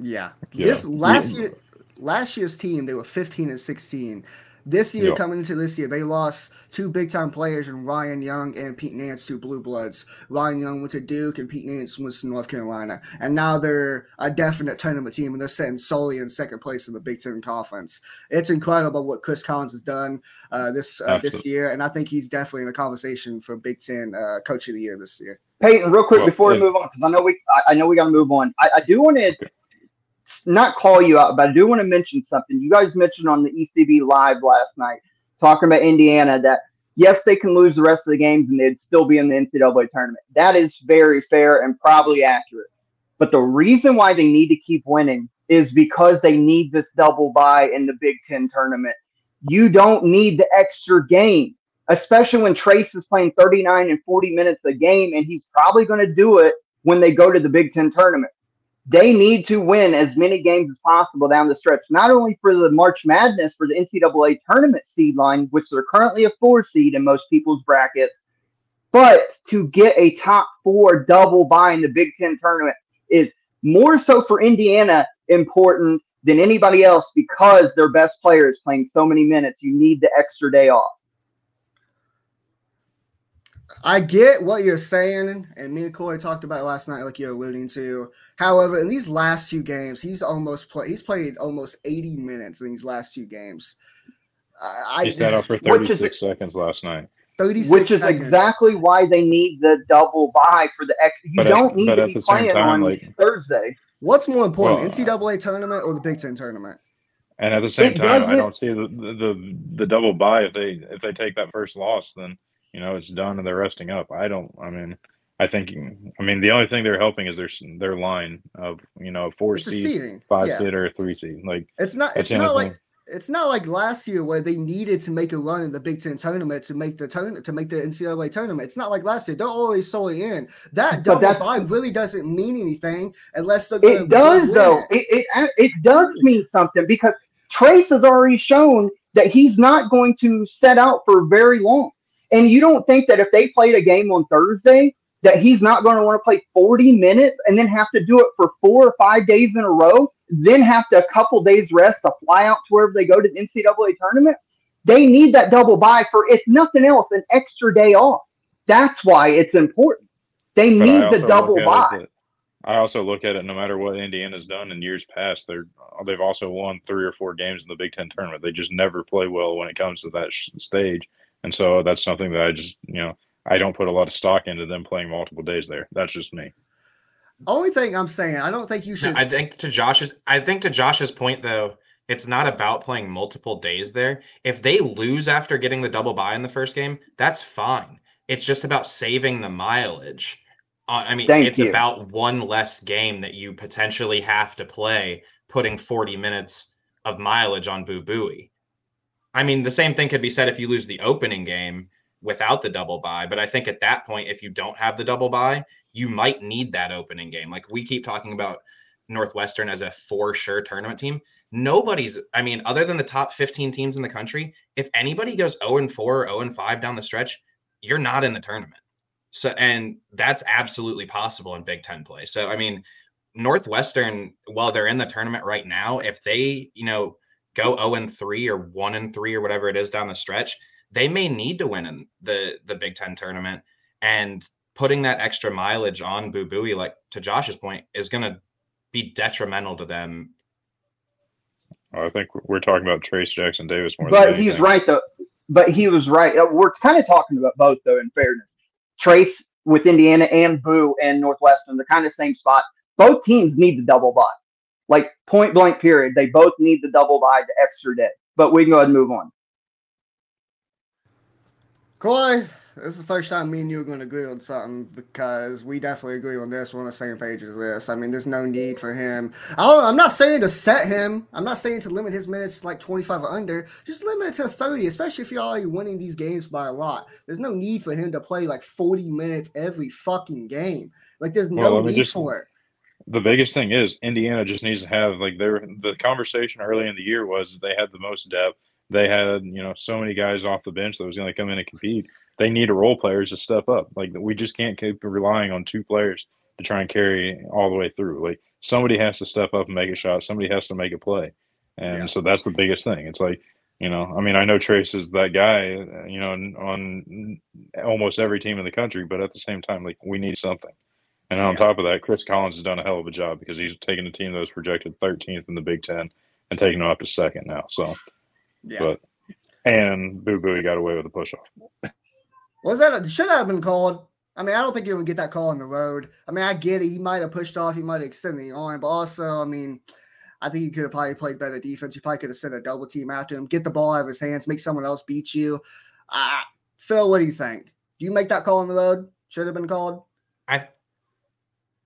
Yeah, yeah. this last yeah. year, last year's team they were 15 and 16. This year, yep. coming into this year, they lost two big time players in Ryan Young and Pete Nance to Blue Bloods. Ryan Young went to Duke and Pete Nance went to North Carolina. And now they're a definite tournament team and they're sitting solely in second place in the Big Ten Conference. It's incredible what Chris Collins has done uh, this uh, this year. And I think he's definitely in the conversation for Big Ten uh, Coach of the Year this year. Peyton, real quick well, before we move on, because I know we I, I know we got to move on. I, I do want to not call you out, but I do want to mention something. You guys mentioned on the ECB live last night, talking about Indiana, that yes, they can lose the rest of the games and they'd still be in the NCAA tournament. That is very fair and probably accurate. But the reason why they need to keep winning is because they need this double bye in the Big Ten tournament. You don't need the extra game, especially when Trace is playing 39 and 40 minutes a game, and he's probably going to do it when they go to the Big Ten tournament they need to win as many games as possible down the stretch, not only for the March Madness, for the NCAA tournament seed line, which they're currently a four seed in most people's brackets, but to get a top four double by in the Big Ten tournament is more so for Indiana important than anybody else because their best player is playing so many minutes. You need the extra day off. I get what you're saying, and me and Corey talked about last night, like you're alluding to. However, in these last two games, he's almost played. He's played almost 80 minutes in these last two games. I, he sat out for 36 is, seconds last night. 36 which is seconds. exactly why they need the double bye for the extra. You but don't at, need to be playing time, on like, Thursday. What's more important, well, NCAA tournament or the Big Ten tournament? And at the same it time, I don't see the, the the double bye if they if they take that first loss, then you know it's done and they're resting up. I don't. I mean, I think. I mean, the only thing they're helping is their their line of you know four It's seed, five Yeah. seed, or three seed. Like It's not. It's not only like. It's not like last year where they needed to make a run in the Big Ten tournament to make the tournament to make the NCAA tournament. It's not like last year. They're always solely in. That But double that's- bye really doesn't mean anything unless they're going It does though. It, it it does mean something because Trace has already shown that he's not going to set out for very long. And you don't think that if they played a game on Thursday that he's not going to want to play 40 minutes and then have to do it for four or five days in a row, then have to a couple days rest to fly out to wherever they go to the NCAA tournament. They need that double bye for if nothing else, an extra day off. That's why it's important. They But need the double bye. I also look at it no matter what Indiana's done in years past, they're they've also won three or four games in the Big Ten tournament. They just never play well when it comes to that sh- stage, and so that's something that I just you know I don't put a lot of stock into them playing multiple days there. That's just me. Only thing I'm saying, I don't think you should. I think to Josh's I think to Josh's point though, it's not about playing multiple days there. If they lose after getting the double bye in the first game, that's fine. It's just about saving the mileage. Uh, I mean, Thank it's you. about one less game that you potentially have to play, putting 40 minutes of mileage on Boo Buie. I mean, the same thing could be said if you lose the opening game without the double bye. But I think at that point, if you don't have the double bye, you might need that opening game. Like we keep talking about Northwestern as a for sure tournament team. Nobody's, I mean, other than the top 15 teams in the country, if anybody goes 0 and 4 or 0 and 5 down the stretch, you're not in the tournament. So, and that's absolutely possible in Big Ten play. So, I mean, Northwestern, while they're in the tournament right now, if they, you know, go 0 and 3 or 1 and 3 or whatever it is down the stretch, they may need to win in the the Big Ten tournament. And putting that extra mileage on Boo Buie, like to Josh's point, is gonna be detrimental to them. I think we're talking about Trace Jackson Davis more. But than he's right though. But he was right. Uh, We're kind of talking about both though. In fairness, Trace with Indiana and Boo and Northwestern, the kind of same spot. Both teams need the double bye, like point blank. Period. They both need the double bye, the extra day. But we can go ahead and move on. Croy, this is the first time me and you are going to agree on something because we definitely agree on this. We're on the same page as this. I mean, there's no need for him. I don't, I'm not saying to set him. I'm not saying to limit his minutes to like 25 or under. Just limit it to 30, especially if you're already winning these games by a lot. There's no need for him to play like 40 minutes every fucking game. Like, there's no let me need just- for it. The biggest thing is Indiana just needs to have like their the conversation early in the year was they had the most depth. They had you know so many guys off the bench that was going to come in and compete. They need a role players to step up. Like we just can't keep relying on two players to try and carry all the way through. Like somebody has to step up and make a shot. Somebody has to make a play, and Yeah. so that's the biggest thing. It's like you know, I mean, I know Trace is that guy, you know, on almost every team in the country, but at the same time, like we need something. And on Yeah. top of that, Chris Collins has done a hell of a job because he's taken a team that was projected 13th in the Big Ten and taking them up to second now. So, Yeah. but and Boo Boo got away with a push off. Was that a, should that have been called? I mean, I don't think you would get that call on the road. I mean, I get it. He might have pushed off. He might have extended the arm, but also, I mean, I think he could have probably played better defense. You probably could have sent a double team after him, get the ball out of his hands, make someone else beat you. Uh, Phil, what do you think? Do you make that call on the road? Should have been called. I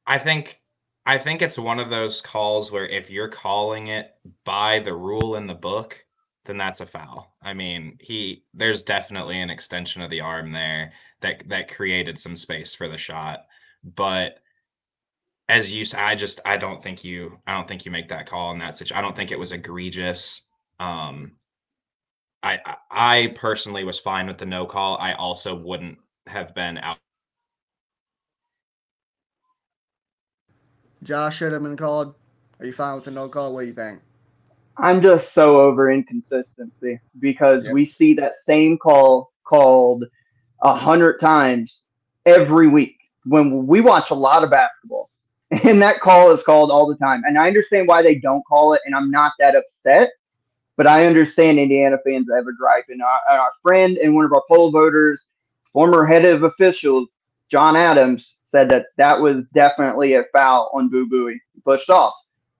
I think I think it's one of those calls where if you're calling it by the rule in the book, then that's a foul. I mean, he there's definitely an extension of the arm there that that created some space for the shot. But as you say, I just I don't think you I don't think you make that call in that situation. I don't think it was egregious. Um I- I personally was fine with the no call. I also wouldn't have been out Josh should have been called. Are you fine with the no call? What do you think? I'm just so over inconsistency because Yep. we see that same call called a hundred times every week when we watch a lot of basketball. And that call is called all the time. And I understand why they don't call it, and I'm not that upset. But I understand Indiana fans have a gripe. And our, and our friend and one of our poll voters, former head of officials, John Adams, said that that was definitely a foul on Boo Buie, pushed off.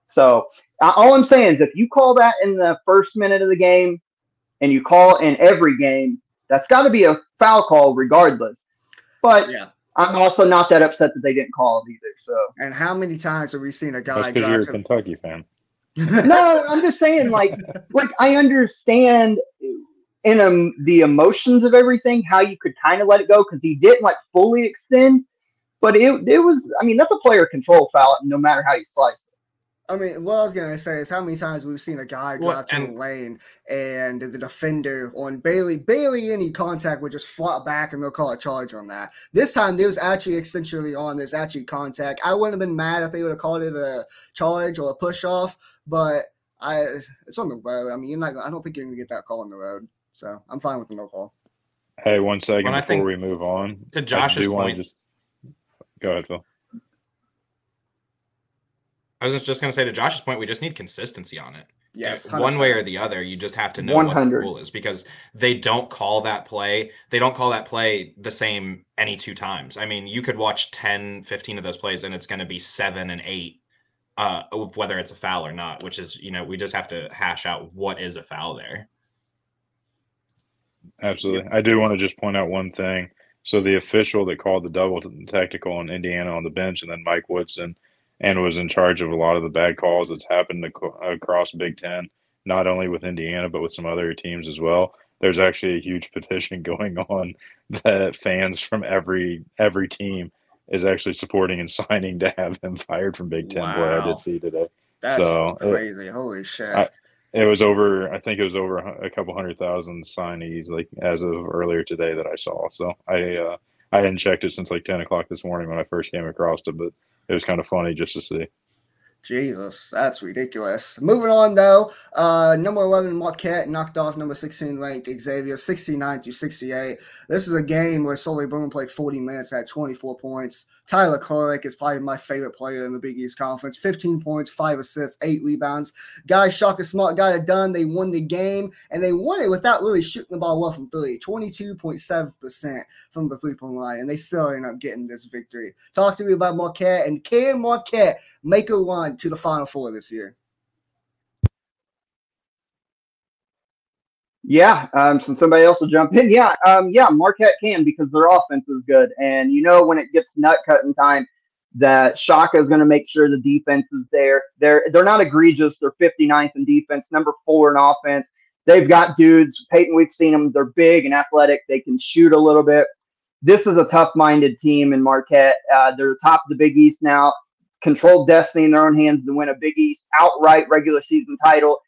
So uh, all I'm saying is if you call that in the first minute of the game and you call in every game, That's got to be a foul call regardless. But Yeah. I'm also not that upset that they didn't call it either. So And how many times have we seen a guy because you're a Kentucky fan. no, I'm just saying, like, like I understand in um, the emotions of everything how you could kind of let it go because he didn't like fully extend, but it it was. I mean, that's a player control foul, no matter how you slice it. I mean, what I was gonna say is how many times we've seen a guy Well, drive to the lane and the defender on Bailey, Bailey any contact would just flop back and they'll call a charge on that. This time there was actually essentially on, there's actually contact. I wouldn't have been mad if they would have called it a charge or a push off, but I it's on the road. I mean, you're not. I don't think you're gonna get that call on the road, so I'm fine with the no call. Hey, one second Well, I before think- we move on. To I Josh's do wanna point- just go ahead, Phil. I was just going to say to Josh's point, we just need consistency on it. Yes, one way or the other, you just have to know what the rule is because they don't call that play. They don't call that play the same any two times. I mean, you could watch 10, 15 of those plays and it's going to be seven and eight uh, of whether it's a foul or not, which is, you know, we just have to hash out what is a foul there. Absolutely. I do want to just point out one thing. So the official that called the double technical in Indiana on the bench, and then Mike Woodson, and was in charge of a lot of the bad calls that's happened ac- across Big Ten, not only with Indiana but with some other teams as well. There's actually a huge petition going on that fans from every every team is actually supporting and signing to have him fired from Big Ten. Boy, I did see today. That's So, it- crazy. Holy shit. I- It was over. I think it was over a couple hundred thousand signees, like as of earlier today that I saw. So I uh, I hadn't checked it since like ten o'clock this morning when I first came across it, but it was kind of funny just to see. Jesus, that's ridiculous. Moving on though, uh, number 11 Marquette knocked off number 16 ranked Xavier 69 to 68. This is a game where Souley Boum played 40 minutes at 24 points. Tyler Kolek is probably my favorite player in the Big East Conference. 15 points, five assists, eight rebounds. Guys, Shaka Smart got it done. They won the game, and they won it without really shooting the ball well from three. 22.7% from the three-point line, and they still end up getting this victory. Talk to me about Marquette, and can Marquette make a run to the Final Four this year? Yeah, um, so somebody else will jump in. Yeah, um, yeah, Marquette can because their offense is good, and you know when it gets nut cutting time, that Shaka is going to make sure the defense is there. They're they're not egregious. They're 59th in defense, number four in offense. They've got dudes. Peyton, we've seen them. They're big and athletic. They can shoot a little bit. This is a tough-minded team in Marquette. Uh, they're top of the Big East now. Controlled destiny in their own hands to win a Big East outright regular season title.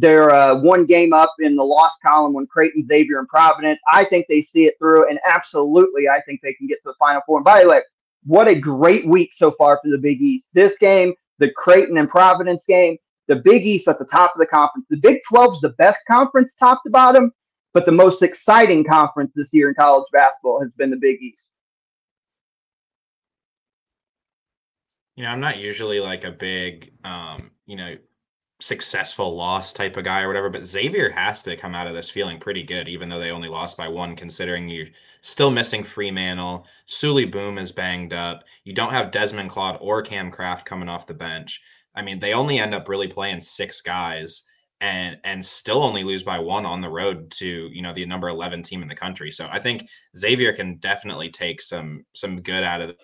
They're uh, one game up in the loss column when Creighton, Xavier, and Providence. I think they see it through, and absolutely, I think they can get to the Final Four. And by the way, what a great week so far for the Big East. This game, the Creighton and Providence game, the Big East at the top of the conference. The Big 12 is the best conference, top to bottom, but the most exciting conference this year in college basketball has been the Big East. You know, I'm not usually like a big, um, you know, successful loss type of guy or whatever, but Xavier has to come out of this feeling pretty good, even though they only lost by one, considering you're still missing Freemantle. Souley Boum is banged up. You don't have Desmond Claude or Cam Craft coming off the bench. I mean, they only end up really playing six guys and and still only lose by one on the road to you know the number 11 team in the country so i think xavier can definitely take some some good out of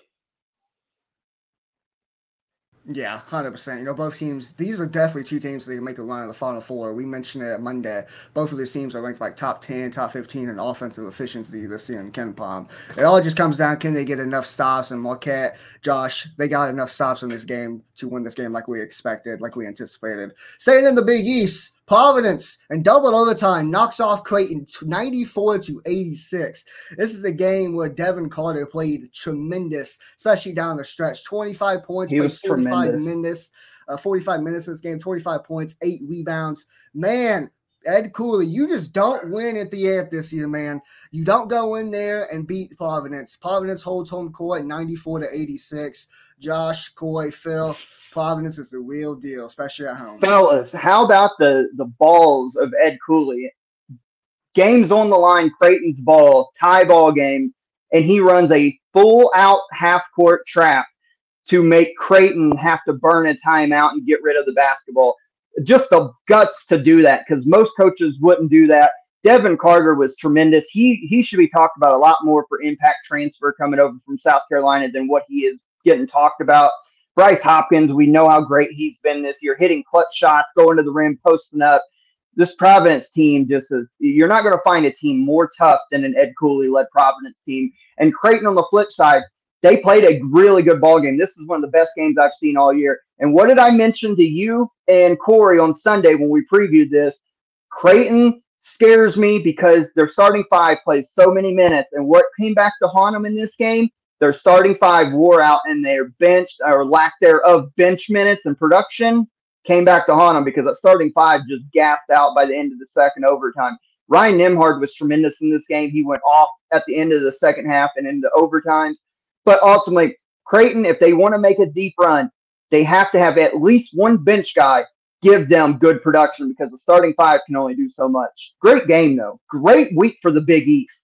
Yeah, hundred percent. You know, both teams. These are definitely two teams that can make a run in the Final Four. We mentioned it Monday. Both of these teams are ranked like top ten, top fifteen in offensive efficiency this year in KenPom. It all just comes down: can they get enough stops? And Marquette, Josh, they got enough stops in this game to win this game like we expected, like we anticipated. Staying in the Big East, Providence and double overtime knocks off Creighton 94 to 86. This is a game where Devin Carter played tremendous, especially down the stretch. 25 points, He was 45 tremendous. minutes, uh, 45 minutes in this game, 25 points, eight rebounds. Man, Ed Cooley, you just don't win at the end this year, man. You don't go in there and beat Providence. Providence holds home court 94 to 86. Josh, Coy, Phil, Providence is the real deal, especially at home. Fellas, how about the the balls of Ed Cooley? Games on the line, Creighton's ball, tie ball game, and he runs a full out half court trap to make Creighton have to burn a timeout and get rid of the basketball. Just the guts to do that because most coaches wouldn't do that. Devin Carter was tremendous. He he should be talked about a lot more for impact transfer coming over from South Carolina than what he is getting talked about. Bryce Hopkins, we know how great he's been this year, hitting clutch shots, going to the rim, posting up. This Providence team just is, you're not going to find a team more tough than an Ed Cooley led Providence team. And Creighton on the flip side, they played a really good ball game. This is one of the best games I've seen all year. And what did I mention to you and Corey on Sunday when we previewed this? Creighton scares me because their starting five plays so many minutes. And what came back to haunt them in this game? Their starting five wore out and their bench or lack thereof bench minutes and production came back to haunt them because that starting five just gassed out by the end of the second overtime. Ryan Nembhard was tremendous in this game. He went off at the end of the second half and into overtimes. But ultimately, Creighton, if they want to make a deep run, they have to have at least one bench guy give them good production because the starting five can only do so much. Great game, though. Great week for the Big East.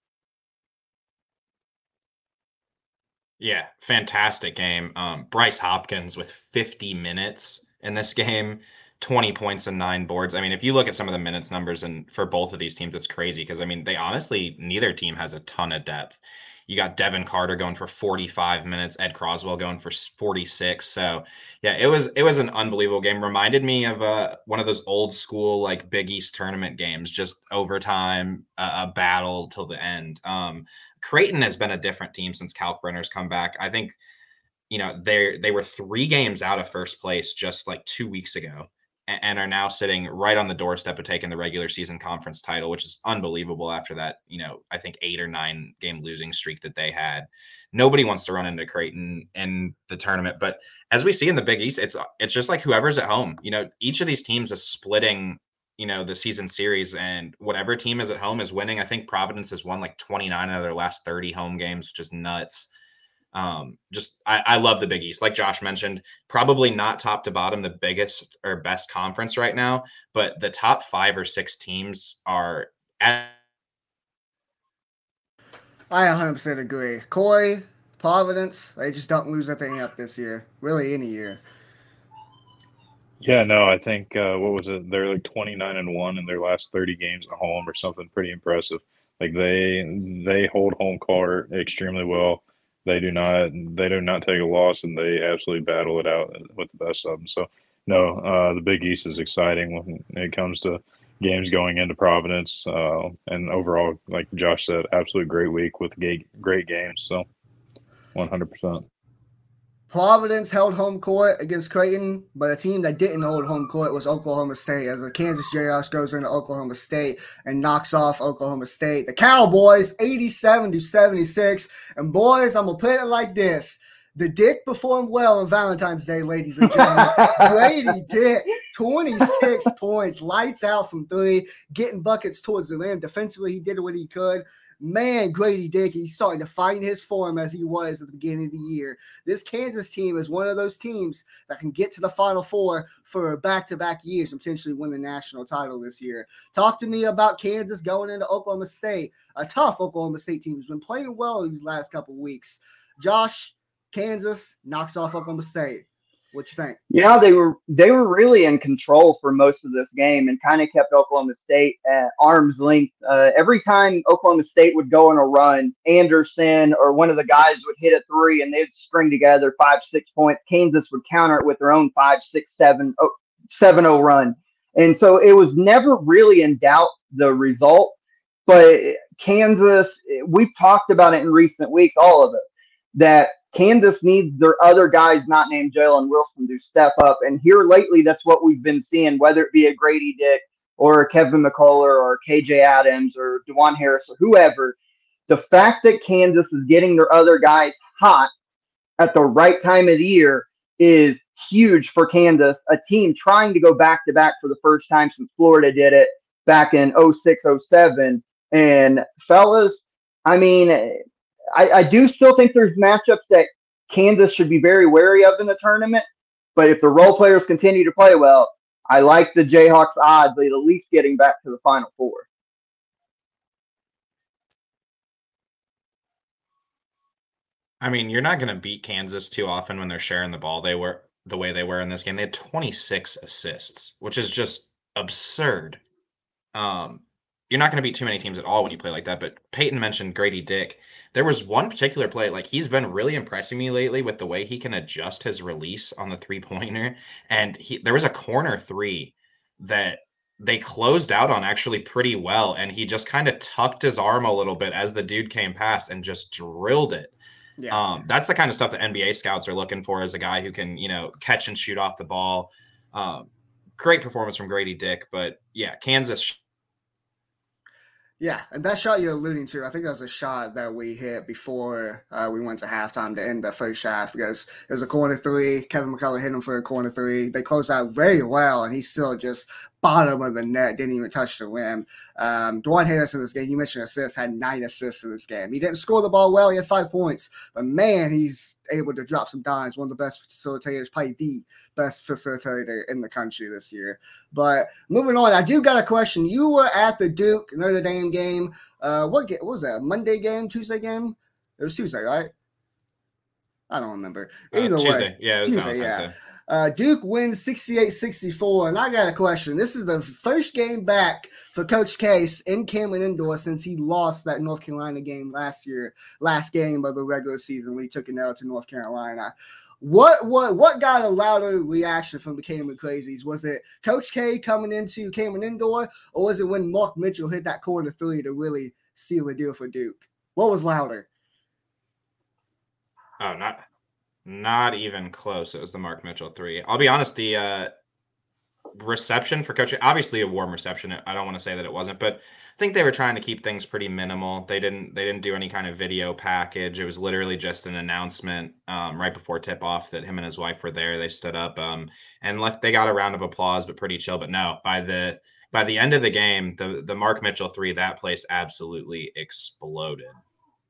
Yeah, fantastic game. Um, Bryce Hopkins with 50 minutes in this game, 20 points and nine boards. I mean, if you look at some of the minutes numbers and for both of these teams, it's crazy because I mean, they honestly neither team has a ton of depth. You got Devin Carter going for 45 minutes, Ed Croswell going for 46. So yeah, it was it was an unbelievable game. Reminded me of uh, one of those old school like Big East tournament games, just overtime, uh, a battle till the end. Um, Creighton has been a different team since Kalkbrenner's come back. I think you know they they were three games out of first place just like two weeks ago and are now sitting right on the doorstep of taking the regular season conference title, which is unbelievable after that, you know, I think eight or nine game losing streak that they had. Nobody wants to run into Creighton in the tournament, but as we see in the Big East, it's it's just like whoever's at home. You know, each of these teams is splitting, you know, the season series, and whatever team is at home is winning. I think Providence has won like 29 out of their last 30 home games, which is nuts. Um, just I, I love the Big East. Like Josh mentioned, probably not top to bottom the biggest or best conference right now, but the top five or six teams are at I 100% agree. Coy, Providence, they just don't lose a thing up this year. Really, any year. Yeah, no, I think uh, what was it? They're like 29 and one in their last 30 games at home, or something pretty impressive. Like they they hold home court extremely well they do not they do not take a loss and they absolutely battle it out with the best of them. So no, uh, the Big East is exciting when it comes to games going into Providence, uh, and overall, like Josh said, absolute great week with great games. So one hundred percent. Providence held home court against Creighton, but a team that didn't hold home court was Oklahoma State. As the Kansas Jayhawks goes into Oklahoma State and knocks off Oklahoma State, the Cowboys 87 to 76. And boys, I'm gonna put it like this: the Dick performed well on Valentine's Day, ladies and gentlemen. Grady Dick, 26 points, lights out from three, getting buckets towards the rim. Defensively, he did what he could man, Grady Dick, he's starting to find his form as he was at the beginning of the year. This Kansas team is one of those teams that can get to the Final Four for back to back years and potentially win the national title this year. Talk to me about Kansas going into Oklahoma State, a tough Oklahoma State team who's been playing well these last couple weeks. Josh, Kansas knocks off Oklahoma State. What you think? Yeah, they were they were really in control for most of this game and kind of kept Oklahoma State at arm's length. Uh, every time Oklahoma State would go on a run, Anderson or one of the guys would hit a three and they'd string together five six points. Kansas would counter it with their own five six seven oh, seven oh run, and so it was never really in doubt the result. But Kansas, we've talked about it in recent weeks, all of us, that Kansas needs their other guys not named Jalen Wilson to step up. And here lately, that's what we've been seeing, whether it be a Grady Dick or Kevin McCullar or KJ Adams or Dajuan Harris or whoever. The fact that Kansas is getting their other guys hot at the right time of the year is huge for Kansas, a team trying to go back to back for the first time since Florida did it back in 06 07. And fellas, I mean, I, I do still think there's matchups that Kansas should be very wary of in the tournament. But if the role players continue to play well, I like the Jayhawks odds at least getting back to the Final Four. I mean, you're not going to beat Kansas too often when they're sharing the ball. They were the way they were in this game. They had 26 assists, which is just absurd. Um, you're not going to beat too many teams at all when you play like that. But Peyton mentioned Grady Dick. There was one particular play, like he's been really impressing me lately with the way he can adjust his release on the three pointer. And he there was a corner three that they closed out on actually pretty well. And he just kind of tucked his arm a little bit as the dude came past and just drilled it. Yeah. Um, that's the kind of stuff that NBA scouts are looking for as a guy who can, you know, catch and shoot off the ball. Um, great performance from Grady Dick, but yeah, Kansas yeah, and that shot you're alluding to, I think that was a shot that we hit before uh, we went to halftime to end the first half because it was a corner three. Kevin McCullar hit him for a corner three. They closed out very well, and he still just bottom of the net, didn't even touch the rim. Um, Dajuan Harris in this game, you mentioned assists, had nine assists in this game. He didn't score the ball well, he had five points, but man, he's able to drop some dimes. One of the best facilitators, probably the best facilitator in the country this year. But moving on, I do got a question. You were at the Duke Notre Dame game. Uh, what, what was that? Monday game, Tuesday game? It was Tuesday, right? I don't remember. Uh, Either uh, Tuesday. way, yeah, Tuesday, yeah. Uh, Duke wins 68 64. And I got a question. This is the first game back for Coach Case in Cameron Indoor since he lost that North Carolina game last year, last game of the regular season when he took an L to North Carolina. What what what got a louder reaction from the Cameron Crazies? Was it Coach K coming into Cameron Indoor, or was it when Mark Mitchell hit that corner three to really seal the deal for Duke? What was louder? Oh, not not even close. It was the Mark Mitchell three. I'll be honest, the uh, reception for Coach, obviously a warm reception. I don't want to say that it wasn't, but I think they were trying to keep things pretty minimal. They didn't they didn't do any kind of video package. It was literally just an announcement um, right before tip off that him and his wife were there. They stood up um, and left. They got a round of applause, but pretty chill. But no, by the by the end of the game, the the Mark Mitchell three, that place absolutely exploded.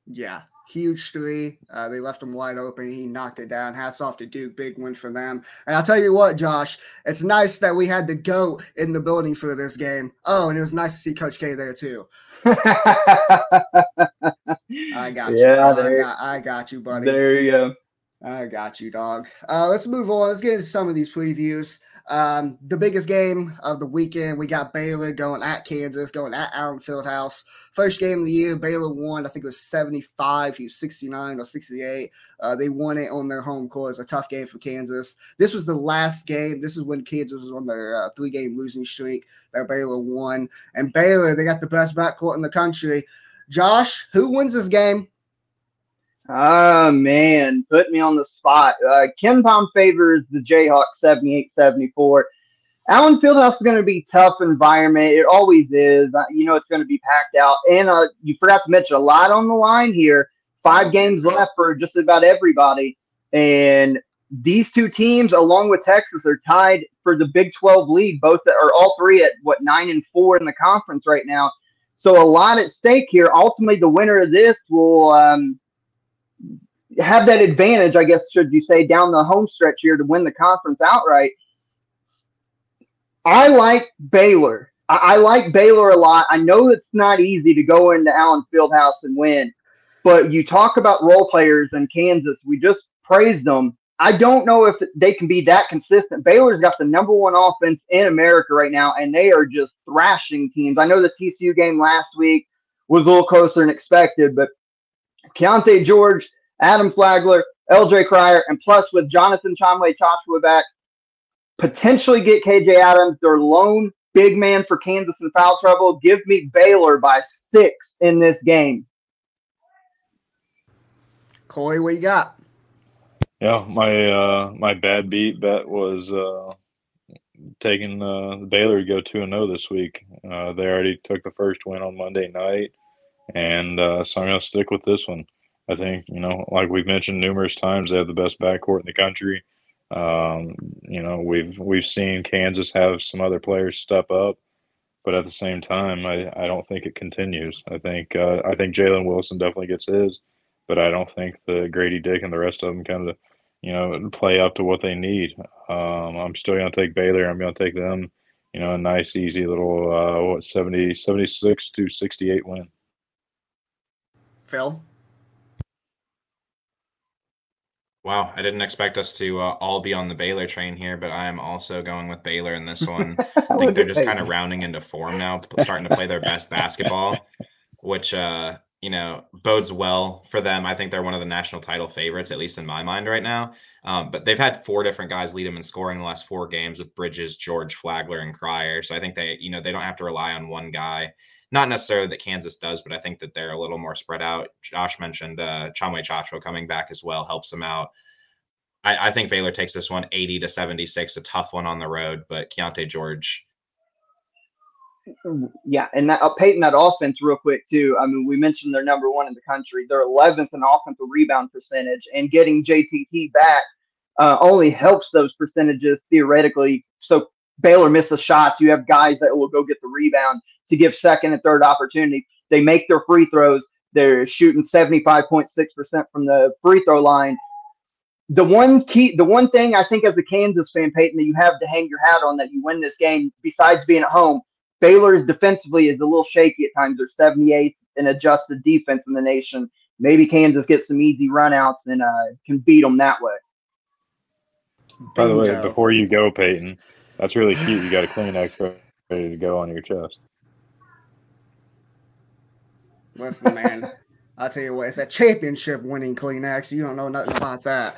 Yeah, huge three. Uh, they left him wide open. He knocked it down. Hats off to Duke. Big win for them. And I'll tell you what, Josh, it's nice that we had the GOAT in the building for this game. Oh, and it was nice to see Coach K there too. I got you. Yeah, I got, I got you, buddy. There you go. I got you, dog. Uh, let's move on. Let's get into some of these previews. Um, the biggest game of the weekend, we got Baylor going at Kansas, going at Allen Fieldhouse. First game of the year, Baylor won. I think it was 75, he was 69 or 68. Uh, they won it on their home court. It's a tough game for Kansas. This was the last game. This is when Kansas was on their uh, three game losing streak that Baylor won. And Baylor, they got the best backcourt in the country. Josh, who wins this game? Oh man, put me on the spot. Uh, KenPom favors the Jayhawks 78-74. Allen Fieldhouse is going to be tough environment. It always is. Uh, you know it's going to be packed out. And uh, you forgot to mention a lot on the line here. Five games left for just about everybody. And these two teams, along with Texas, are tied for the Big 12 lead. Both are all three at what nine and four in the conference right now. So a lot at stake here. Ultimately, the winner of this will um, have that advantage, I guess, should you say, down the home stretch here to win the conference outright. I like Baylor. I, I like Baylor a lot. I know it's not easy to go into Allen Fieldhouse and win, but you talk about role players in Kansas. We just praised them. I don't know if they can be that consistent. Baylor's got the number one offense in America right now, and they are just thrashing teams. I know the TCU game last week was a little closer than expected, but Keyonte George – Adam Flagler, LJ Cryer, and plus with Jonathan Tchamwa Tchatchoua back, potentially get KJ Adams, their lone big man for Kansas in foul trouble. Give me Baylor by six in this game. Corey, what you got? Yeah, my uh my bad beat bet was uh taking uh Baylor to go two and zero oh this week. Uh, they already took the first win on Monday night, and uh, so I'm gonna stick with this one. I think you know, like we've mentioned numerous times, they have the best backcourt in the country. Um, you know, we've we've seen Kansas have some other players step up, but at the same time, I, I don't think it continues. I think uh, I think Jalen Wilson definitely gets his, but I don't think the Grady Dick and the rest of them kind of you know play up to what they need. Um, I'm still going to take Baylor. I'm going to take them. You know, a nice, easy little uh, what 70, 76 to 68 win. Phil. Wow, I didn't expect us to uh, all be on the Baylor train here, but I am also going with Baylor in this one. I think they're just kind of rounding into form now, starting to play their best basketball, which uh, you know bodes well for them. I think they're one of the national title favorites, at least in my mind right now. Um, but they've had four different guys lead them in scoring the last four games with Bridges, George, Flagler, and Cryer. So I think they, you know, they don't have to rely on one guy. Not necessarily that Kansas does, but I think that they're a little more spread out. Josh mentioned uh, Tchatchoua coming back as well helps them out. I, I, think Baylor takes this one 80 to 76, a tough one on the road, but Keyonte George. Yeah, and that, uh, Peyton, that offense, real quick too. I mean, we mentioned they're number one in the country. They're 11th in offensive rebound percentage, and getting JTT back uh, only helps those percentages theoretically. So Baylor misses shots. You have guys that will go get the rebound to give second and third opportunities. They make their free throws. They're shooting 75.6% from the free throw line. The one key, the one thing I think as a Kansas fan, Peyton, that you have to hang your hat on that you win this game, besides being at home, Baylor defensively is a little shaky at times. They're 78th in adjusted defense in the nation. Maybe Kansas gets some easy runouts and uh, can beat them that way. By the way, before you go, Peyton, that's really cute. You got a Kleenex ready to go on your chest. Listen, man, I'll tell you what, it's a championship winning Kleenex. You don't know nothing about that.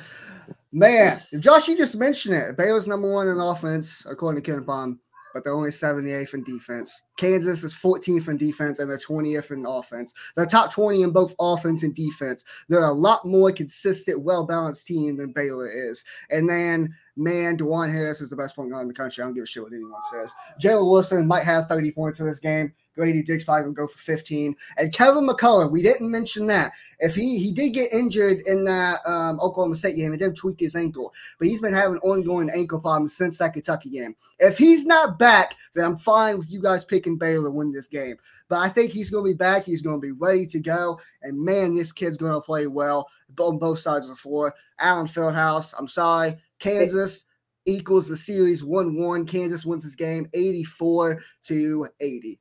Man, Josh, you just mentioned it. Baylor's number one in offense, according to KenPom, but they're only 78th in defense. Kansas is 14th in defense and they're 20th in offense. They're top 20 in both offense and defense. They're a lot more consistent, well balanced team than Baylor is. And then man, Dajuan Harris is the best point guard in the country. I don't give a shit what anyone says. Jalen Wilson might have 30 points in this game. Grady Dick's probably gonna go for 15. And Kevin McCullar, we didn't mention that. If he he did get injured in that um, Oklahoma State game and then tweaked his ankle, but he's been having ongoing ankle problems since that Kentucky game. If he's not back, then I'm fine with you guys picking Baylor win this game. But I think he's gonna be back. He's gonna be ready to go. And man, this kid's gonna play well on both sides of the floor. Allen Fieldhouse, I'm sorry. Kansas equals the series 1 1. Kansas wins this game 84 to 80.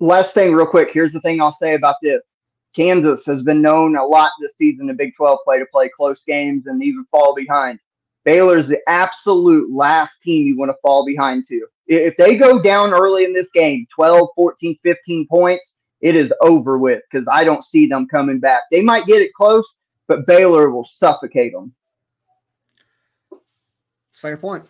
Last thing, real quick. Here's the thing I'll say about this Kansas has been known a lot this season in Big 12 play to play close games and even fall behind. Baylor's the absolute last team you want to fall behind to. If they go down early in this game, 12, 14, 15 points, it is over with because I don't see them coming back. They might get it close, but Baylor will suffocate them. It's fair point.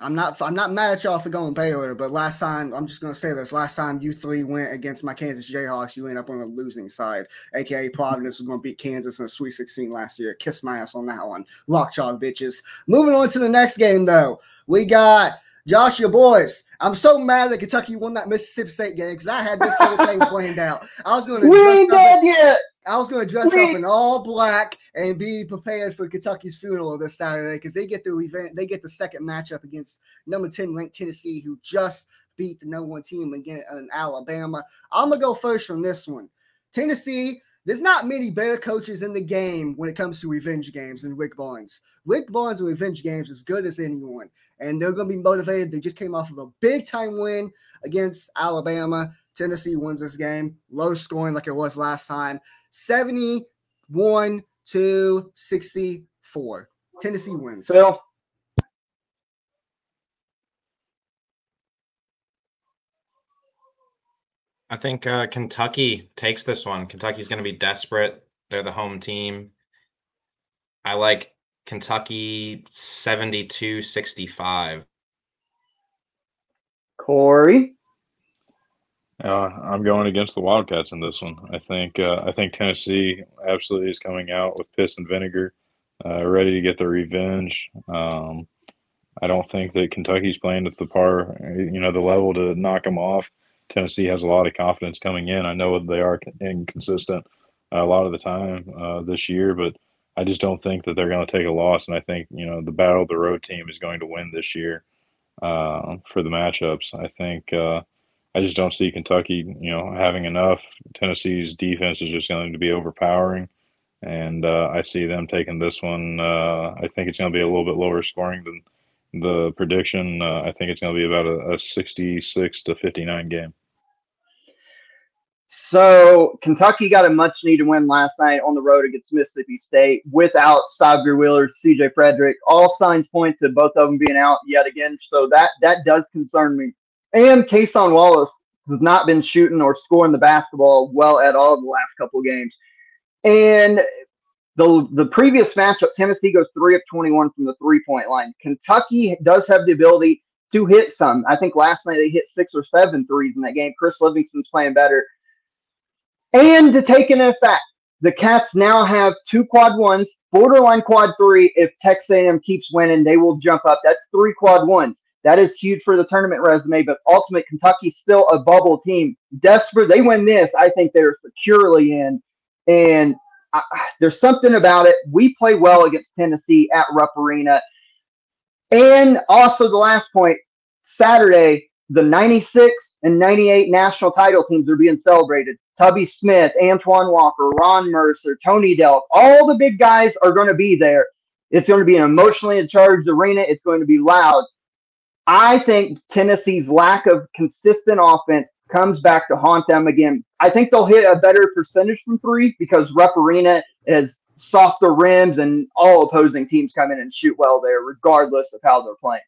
I'm not I'm not mad at y'all for going Baylor, but last time I'm just gonna say this: last time you three went against my Kansas Jayhawks, you ended up on the losing side. AKA Providence was gonna beat Kansas in the Sweet 16 last year. Kiss my ass on that one. Rock chalk bitches. Moving on to the next game though, we got Josh, your boys. I'm so mad that Kentucky won that Mississippi State game because I had this whole thing planned out. I was going to. We ain't dead yet. I was going to dress up in all black and be prepared for Kentucky's funeral this Saturday because they get the event. They get the second matchup against number ten ranked Tennessee, who just beat the number one team again in Alabama. I'm gonna go first on this one. Tennessee. There's not many better coaches in the game when it comes to revenge games than Rick Barnes. Rick Barnes in revenge games is good as anyone, and they're going to be motivated. They just came off of a big time win against Alabama. Tennessee wins this game, low scoring like it was last time. 71 to 64. Tennessee wins. Phil. I think uh, Kentucky takes this one. Kentucky's going to be desperate. They're the home team. I like Kentucky 72 65. Corey. Uh, I'm going against the Wildcats in this one. I think uh, I think Tennessee absolutely is coming out with piss and vinegar, uh, ready to get their revenge. Um, I don't think that Kentucky's playing at the par, you know, the level to knock them off. Tennessee has a lot of confidence coming in. I know they are inconsistent a lot of the time uh, this year, but I just don't think that they're going to take a loss. And I think you know the battle of the road team is going to win this year uh, for the matchups. I think uh, I just don't see Kentucky, you know, having enough. Tennessee's defense is just going to be overpowering, and uh, I see them taking this one. Uh, I think it's going to be a little bit lower scoring than the prediction. Uh, I think it's going to be about a, a 66 to 59 game. So Kentucky got a much needed win last night on the road against Mississippi State without Sahvir Wheeler, CJ Frederick. All signs point to both of them being out yet again. So that that does concern me. And Cason Wallace has not been shooting or scoring the basketball well at all the last couple of games. And the the previous matchup, Tennessee goes three of twenty one from the three point line. Kentucky does have the ability to hit some. I think last night they hit six or seven threes in that game. Chris Livingston's playing better. And to take into effect, the Cats now have two quad ones, borderline quad three. If Texas A&M keeps winning, they will jump up. That's three quad ones. That is huge for the tournament resume. But ultimate, Kentucky's still a bubble team. Desperate, they win this. I think they're securely in. And I, there's something about it. We play well against Tennessee at Rupp Arena. And also the last point, Saturday, the 96 and 98 national title teams are being celebrated. Tubby Smith, Antoine Walker, Ron Mercer, Tony Delk, all the big guys are going to be there. It's going to be an emotionally charged arena. It's going to be loud. I think Tennessee's lack of consistent offense comes back to haunt them again. I think they'll hit a better percentage from three because Rupp has softer rims and all opposing teams come in and shoot well there, regardless of how they're playing.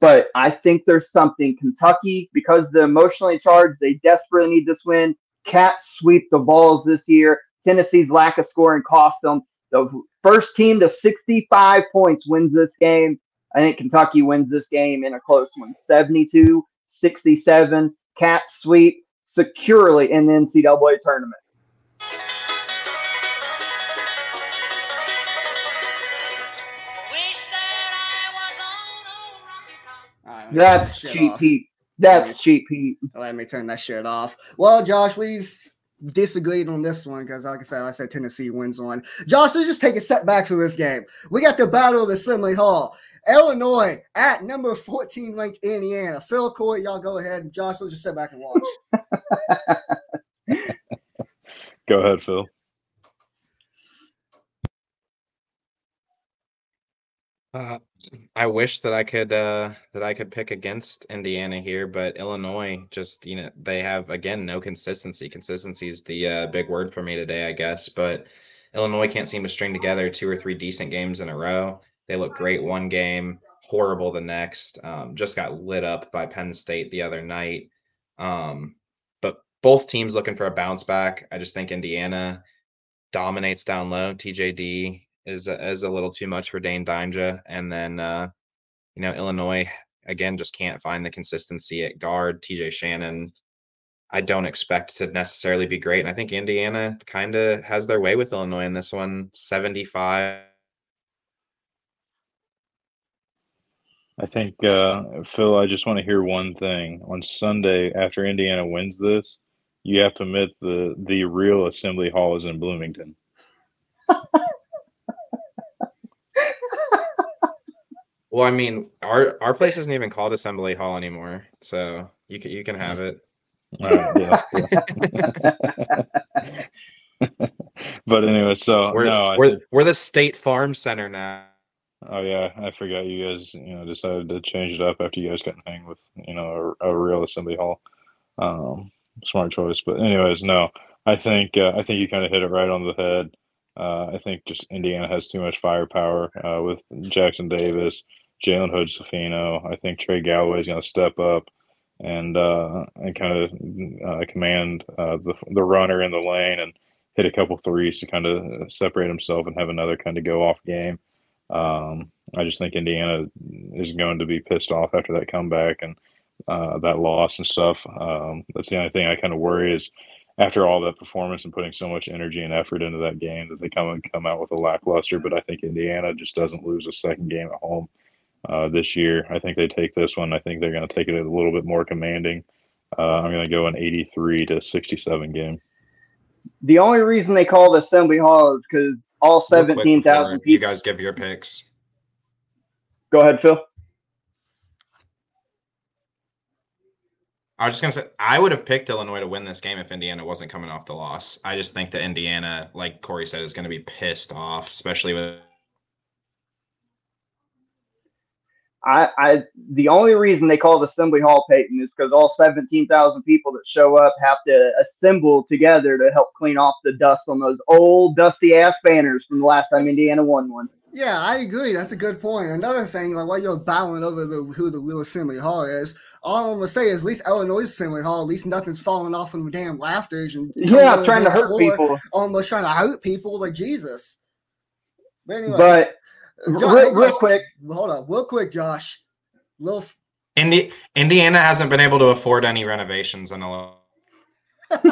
But I think there's something. Kentucky, because the emotionally charged, they desperately need this win. Cats sweep the balls this year. Tennessee's lack of scoring cost them. The first team to 65 points wins this game. I think Kentucky wins this game in a close one 72 67. Cats sweep securely in the NCAA tournament. That's cheap off. heat. That's cheap heat. Let me turn that shit off. Well, Josh, we've disagreed on this one because, like I said, I said Tennessee wins one. Josh, let's just take a step back for this game. We got the Battle of Assembly Hall. Illinois at number 14 ranked Indiana. Phil Corey, y'all go ahead. Josh, let's just sit back and watch. go ahead, Phil. Uh, I wish that I could uh, that I could pick against Indiana here, but Illinois just you know they have again no consistency. Consistency is the uh, big word for me today, I guess. But Illinois can't seem to string together two or three decent games in a row. They look great one game, horrible the next. Um, just got lit up by Penn State the other night. Um, but both teams looking for a bounce back. I just think Indiana dominates down low. TJD is is a little too much for Dain Dainja, and then uh, you know Illinois again just can't find the consistency at guard. TJ Shannon, I don't expect to necessarily be great, and I think Indiana kind of has their way with Illinois in this one, seventy five. I think uh, Phil. I just want to hear one thing on Sunday after Indiana wins this. You have to admit the the real assembly hall is in Bloomington. Well, I mean, our our place isn't even called Assembly Hall anymore, so you can you can have it. yeah, but anyway, so we're no, we're, think, we're the State Farm Center now. Oh yeah, I forgot you guys. You know, decided to change it up after you guys got hang with you know a, a real Assembly Hall. Um, smart choice, but anyways, no, I think uh, I think you kind of hit it right on the head. Uh, I think just Indiana has too much firepower uh, with Jackson Davis, Jalen Hood Schifino. I think Trey Galloway is going to step up and uh, and kind of uh, command uh, the the runner in the lane and hit a couple threes to kind of separate himself and have another kind of go off game. Um, I just think Indiana is going to be pissed off after that comeback and uh, that loss and stuff. Um, that's the only thing I kind of worry is after all that performance and putting so much energy and effort into that game that they come and come out with a lackluster. But I think Indiana just doesn't lose a second game at home uh, this year. I think they take this one. I think they're going to take it a little bit more commanding. Uh, I'm going to go an 83 to 67 game. The only reason they called Assembly Hall is because all 17,000 people. You guys give your picks. Go ahead, Phil. I was just gonna say I would have picked Illinois to win this game if Indiana wasn't coming off the loss. I just think that Indiana, like Corey said, is to be pissed off, especially with. I, I the only reason they call it Assembly Hall, Peyton, is because all seventeen thousand people that show up have to assemble together to help clean off the dust on those old dusty ass banners from the last time Indiana won one. Yeah, I agree. That's a good point. Another thing, like while you're battling over the who the real Assembly Hall is, all I'm gonna say is at least Illinois Assembly Hall, at least nothing's falling off from the damn rafters and yeah, trying to hurt people, almost trying to hurt people like Jesus. But anyway, but Josh, real, real quick, hold on, real quick, Josh. Little Indi- Indiana hasn't been able to afford any renovations in a long. oh,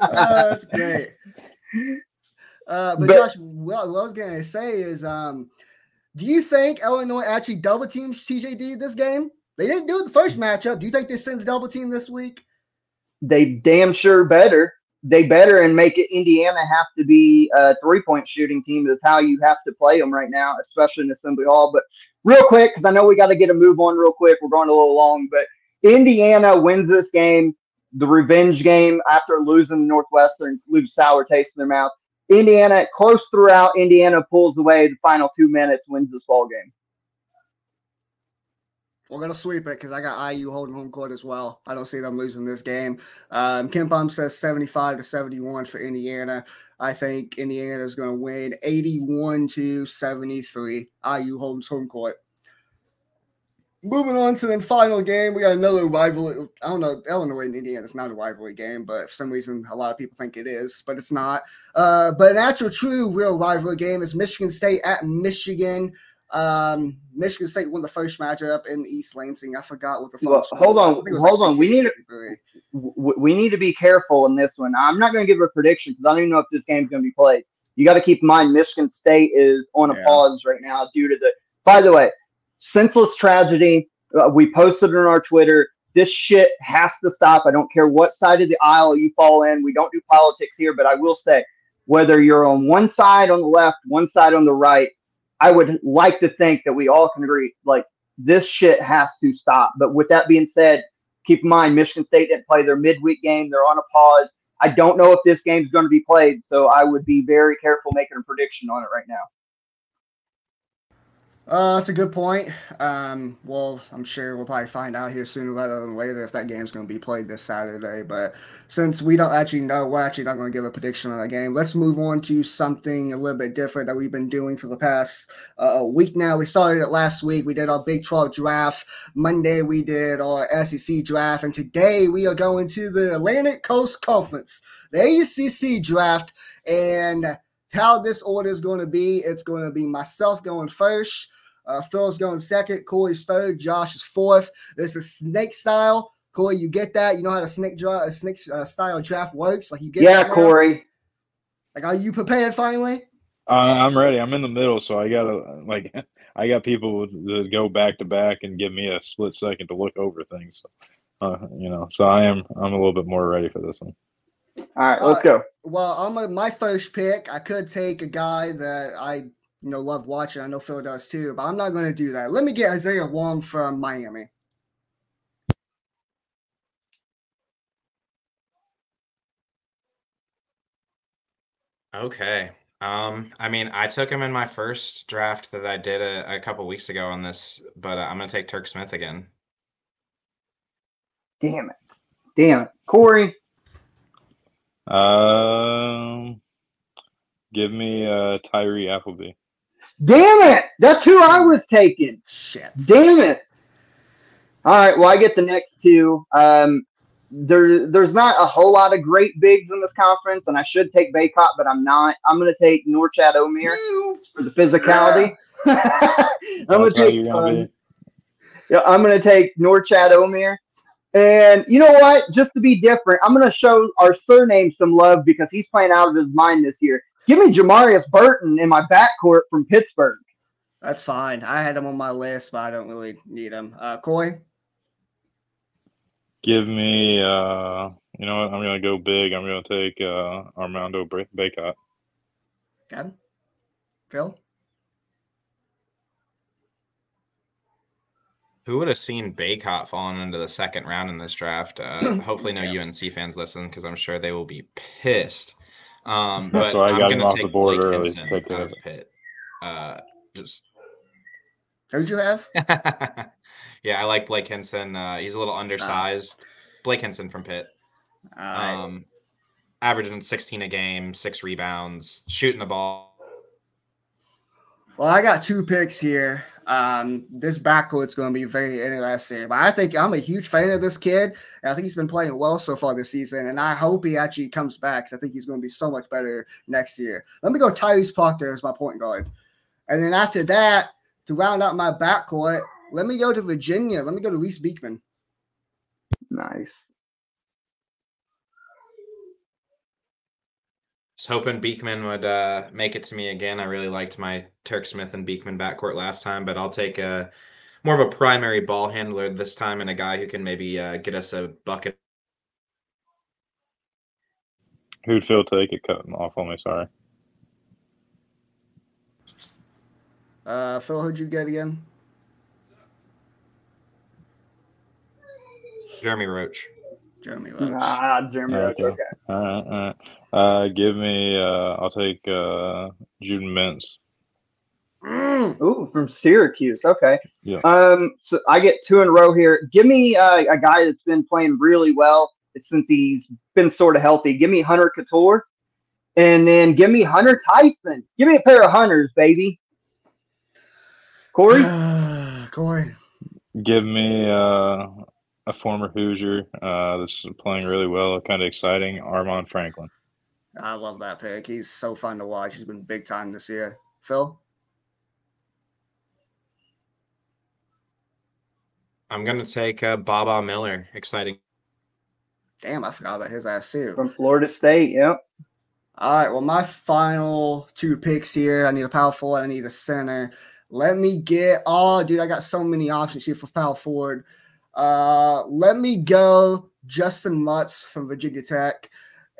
that's great. Uh, but, but Josh, what, what I was gonna say is, um, do you think Illinois actually double teams TJD this game? They didn't do it the first matchup. Do you think they send a double team this week? They damn sure better. They better and make it Indiana have to be a three point shooting team is how you have to play them right now, especially in Assembly Hall. But real quick, because I know we got to get a move on real quick. We're going a little long, but Indiana wins this game, the revenge game after losing Northwestern, lose sour taste in their mouth. Indiana close throughout. Indiana pulls away the final two minutes, wins this ball game. We're gonna sweep it because I got IU holding home court as well. I don't see them losing this game. Um, KenPom says 75 to 71 for Indiana. I think Indiana is gonna win 81 to 73. IU holds home court. Moving on to the final game, we got another rivalry. I don't know, Illinois and Indiana is not a rivalry game, but for some reason, a lot of people think it is, but it's not. Uh, but an actual, true, real rivalry game is Michigan State at Michigan. Um, Michigan State won the first matchup in East Lansing. I forgot what the well, hold on, hold like on. We need to we need to be careful in this one. I'm not going to give a prediction because I don't even know if this game's going to be played. You got to keep in mind Michigan State is on a yeah. pause right now due to the. By the way, senseless tragedy. Uh, we posted it on our Twitter. This shit has to stop. I don't care what side of the aisle you fall in. We don't do politics here, but I will say whether you're on one side on the left, one side on the right, I would like to think that we all can agree like this shit has to stop. But with that being said, keep in mind Michigan State didn't play their midweek game. They're on a pause. I don't know if this game's going to be played, so I would be very careful making a prediction on it right now. Uh, that's a good point. Um, well, I'm sure we'll probably find out here sooner rather than later if that game's going to be played this Saturday. But since we don't actually know, we're actually not going to give a prediction on that game. Let's move on to something a little bit different that we've been doing for the past uh, week now. We started it last week. We did our Big 12 draft. Monday, we did our SEC draft. And today, we are going to the Atlantic Coast Conference, the ACC draft. And how this order is going to be, it's going to be myself going first. Uh, Phil's going second. Corey's third. Josh is fourth. This is snake style. Corey, you get that? You know how the snake draw, a snake uh, style draft works. Like you get. Yeah, Corey. Like, are you prepared finally? Uh, I'm ready. I'm in the middle, so I gotta like. I got people to go back to back and give me a split second to look over things. So, uh, you know, so I am. I'm a little bit more ready for this one. All right, let's go. Well, I'm my first pick. I could take a guy that I you know, love watching. I know Phil does too, but I'm not going to do that. Let me get Isaiah Wong from Miami. Okay. Um, I mean, I took him in my first draft that I did a, a couple weeks ago on this, but uh, I'm going to take Turk Smith again. Damn it. Damn it. Corey. Um, give me uh, Tyree Appleby. Damn it! That's who I was taking. Shit. Damn it! All right. Well, I get the next two. Um, there, there's not a whole lot of great bigs in this conference, and I should take Bacot, but I'm not. I'm going to take Norchad Omier for the physicality. I'm going to take. Um, yeah, I'm going to take Norchad Omier. And you know what? Just to be different, I'm going to show our surname some love because he's playing out of his mind this year. Give me Jamarius Burton in my backcourt from Pittsburgh. That's fine. I had him on my list, but I don't really need him. Uh, Coy? Give me, uh, you know what? I'm going to go big. I'm going to take uh, Armando Bacot. Okay. Phil? Who would have seen Bacot falling into the second round in this draft? Uh, hopefully, no yeah. UNC fans listen because I'm sure they will be pissed. Um, That's but why I got I'm him off the board Blake early. Hinson out of Pitt. Uh, just Who'd you have? yeah, I like Blake Hinson. Uh, he's a little undersized. Blake Hinson from Pitt. All right. Um, averaging 16 a game, six rebounds, shooting the ball. Well, I got two picks here. Um, this backcourt's going to be very interesting. But I think I'm a huge fan of this kid. And I think he's been playing well so far this season. And I hope he actually comes back because I think he's going to be so much better next year. Let me go Tyrese Proctor as my point guard. And then after that, to round out my backcourt, let me go to Virginia. Let me go to Reece Beekman. Nice. Was hoping Beekman would uh, make it to me again. I really liked my Turk Smith and Beekman backcourt last time, but I'll take a more of a primary ball handler this time and a guy who can maybe uh, get us a bucket. Who'd Phil take it? Cut off on me. Sorry. Uh, Phil, who'd you get again? Jeremy Roach. Jeremy Roach. Ah, Jeremy Roach. Okay. Okay. All right, all right. Uh, give me. Uh, I'll take uh, Judah Mintz. Mm. Ooh, from Syracuse. Okay. Yeah. Um. So I get two in a row here. Give me uh, a guy that's been playing really well since he's been sort of healthy. Give me Hunter Cattoor, and then give me Hunter Tyson. Give me a pair of hunters, baby. Corey. Corey. Give me uh, a former Hoosier uh, that's playing really well, kind of exciting. Armaan Franklin. I love that pick. He's so fun to watch. He's been big time this year. Phil? I'm gonna take uh, Baba Miller. Exciting. Damn, I forgot about his ass too. From Florida State. Yep. All right. Well, my final two picks here. I need a power forward. I need a center. Let me get. Oh, dude, I got so many options here for power forward. Uh, let me go Justyn Mutts from Virginia Tech,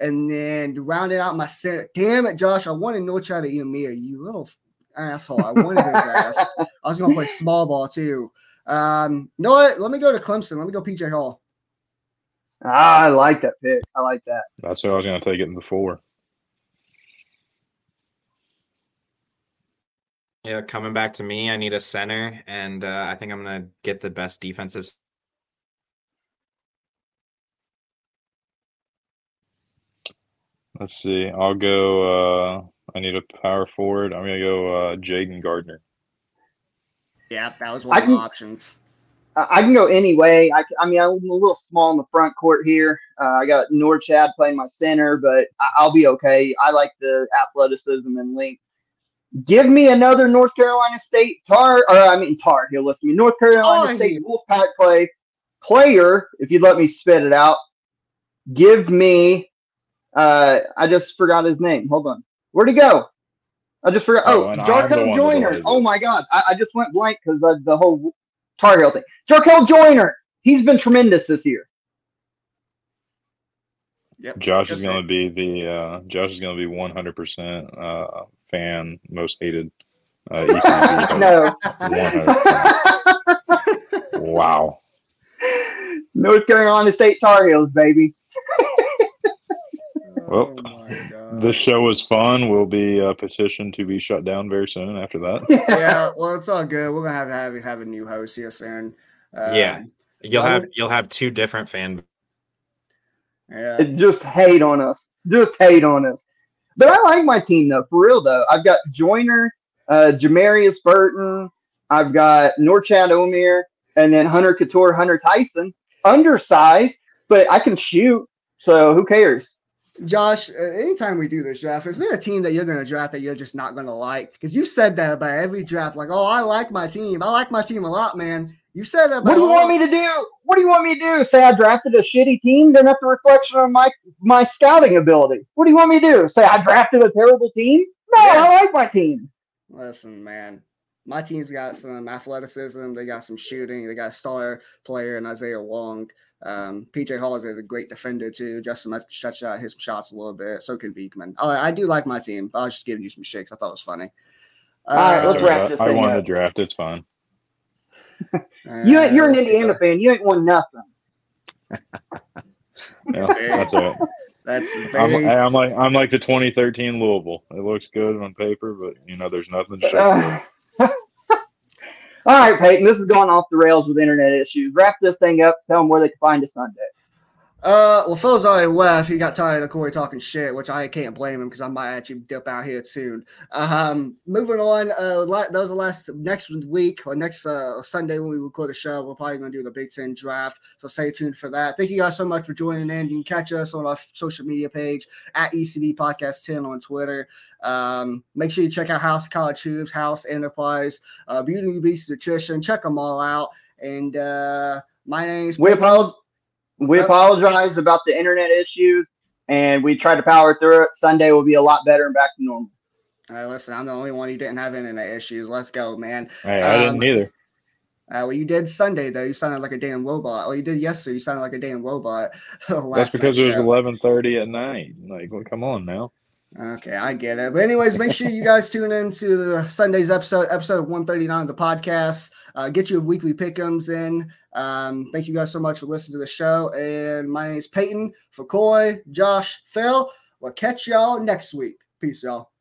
and then rounding out my center. Damn it, Josh! I wanted Norchad Omier. You little asshole! I wanted his ass. I was gonna play small ball too. Um, you know what? Let me go to Clemson. Let me go PJ Hall. Ah, I like that pick. I like that. That's who I was going to take it in the four. Yeah, coming back to me, I need a center, and uh, I think I'm gonna get the best defensive. Let's see. I'll go. Uh, I need a power forward. I'm going to go uh, Jayden Gardner. Yeah, that was one I of the options. I I can go any way. I, I mean, I'm a little small in the front court here. Uh, I got Norchad playing my center, but I, I'll be okay. I like the athleticism and length. Give me another North Carolina State Tar, or I mean Tar He'll Listen to me, North Carolina Tar State Wolfpack play player. If you'd let me spit it out, give me. Uh, I just forgot his name. Hold on, where'd he go? I just forgot. Oh, Oh, and I'm the one Jarkel Joiner. Oh my God, I, I just went blank because of the whole Tar Heel thing. Jarkel Joiner. He's been tremendous this year. Yep. Josh good is going to be the uh, Josh is going to be 100% uh, fan most hated. Uh, ECB host. no. 100%. Wow. North Carolina State Tar Heels, baby. Well, Oh my This show was fun. We'll be uh, petitioned to be shut down very soon after that. yeah, well, it's all good. We're gonna have to have, have a new host here soon. Um, Yeah. You'll have you'll have two different fan. yeah. Just hate on us. Just hate on us. But I like my team though, for real though. I've got Joiner, uh, Jamarius Burton, I've got Norchad Omier, and then Hunter Cattoor, Hunter Tyson. Undersized, but I can shoot. So who cares? Josh, uh, anytime we do this draft, is there a team that you're going to draft that you're just not going to like? Because you said that about every draft, like, oh, I like my team. I like my team a lot, man. You said that about What do you want me to do? What do you want me to do? Say I drafted a shitty team? Then that's a reflection on my my scouting ability. What do you want me to do? Say I drafted a terrible team? No, Yes. I like my team. Listen, man. My team's got some athleticism. They got some shooting. They got a star player in Isaiah Wong. Um, PJ Hall is a great defender too. Justin must shut out his shots a little bit. So can Beekman. Oh, I do like my team. I was just giving you some shakes. I thought it was funny. All right, Uh, let's wrap I- this I thing won up. the draft. It's fine. You ain't, you're an Indiana fan. You ain't won nothing. Yeah, that's it. That's I'm. I'm like I'm like the 2013 Louisville. It looks good on paper, but you know there's nothing to show for it. Uh, All right, Peyton, this is going off the rails with internet issues. Wrap this thing up. Tell them where they can find us Sunday. Uh, well, Phil's already left. He got tired of Corey talking shit, which I can't blame him because I might actually dip out here soon. Um, moving on. Uh, that was the last next week or next uh, Sunday when we record the show. We're probably going to do the Big Ten draft, so stay tuned for that. Thank you guys so much for joining in. You can catch us on our social media page at ECB Podcast 10 on Twitter. Um, make sure you check out House College Hoops, House Enterprise, uh, Beauty Beast Nutrition. Check them all out. And uh, my name's We Peyton. Apologize. We apologize about the internet issues, and we tried to power through it. Sunday will be a lot better and back to normal. All right, listen, I'm the only one who didn't have internet issues. Let's go, man. Hey, I Um, didn't either. Uh, well, you did Sunday though. You sounded like a damn robot. Oh, you did yesterday. You sounded like a damn robot. That's because it was show. eleven thirty at night. Like, well, come on now. Okay, I get it. But anyways, make sure you guys tune in to the Sunday's episode, episode 139 of the podcast. Uh, get your weekly pickums in. Um, thank you guys so much for listening to the show. And my name is Peyton for Coy, Josh, Phil. We'll catch y'all next week. Peace, y'all.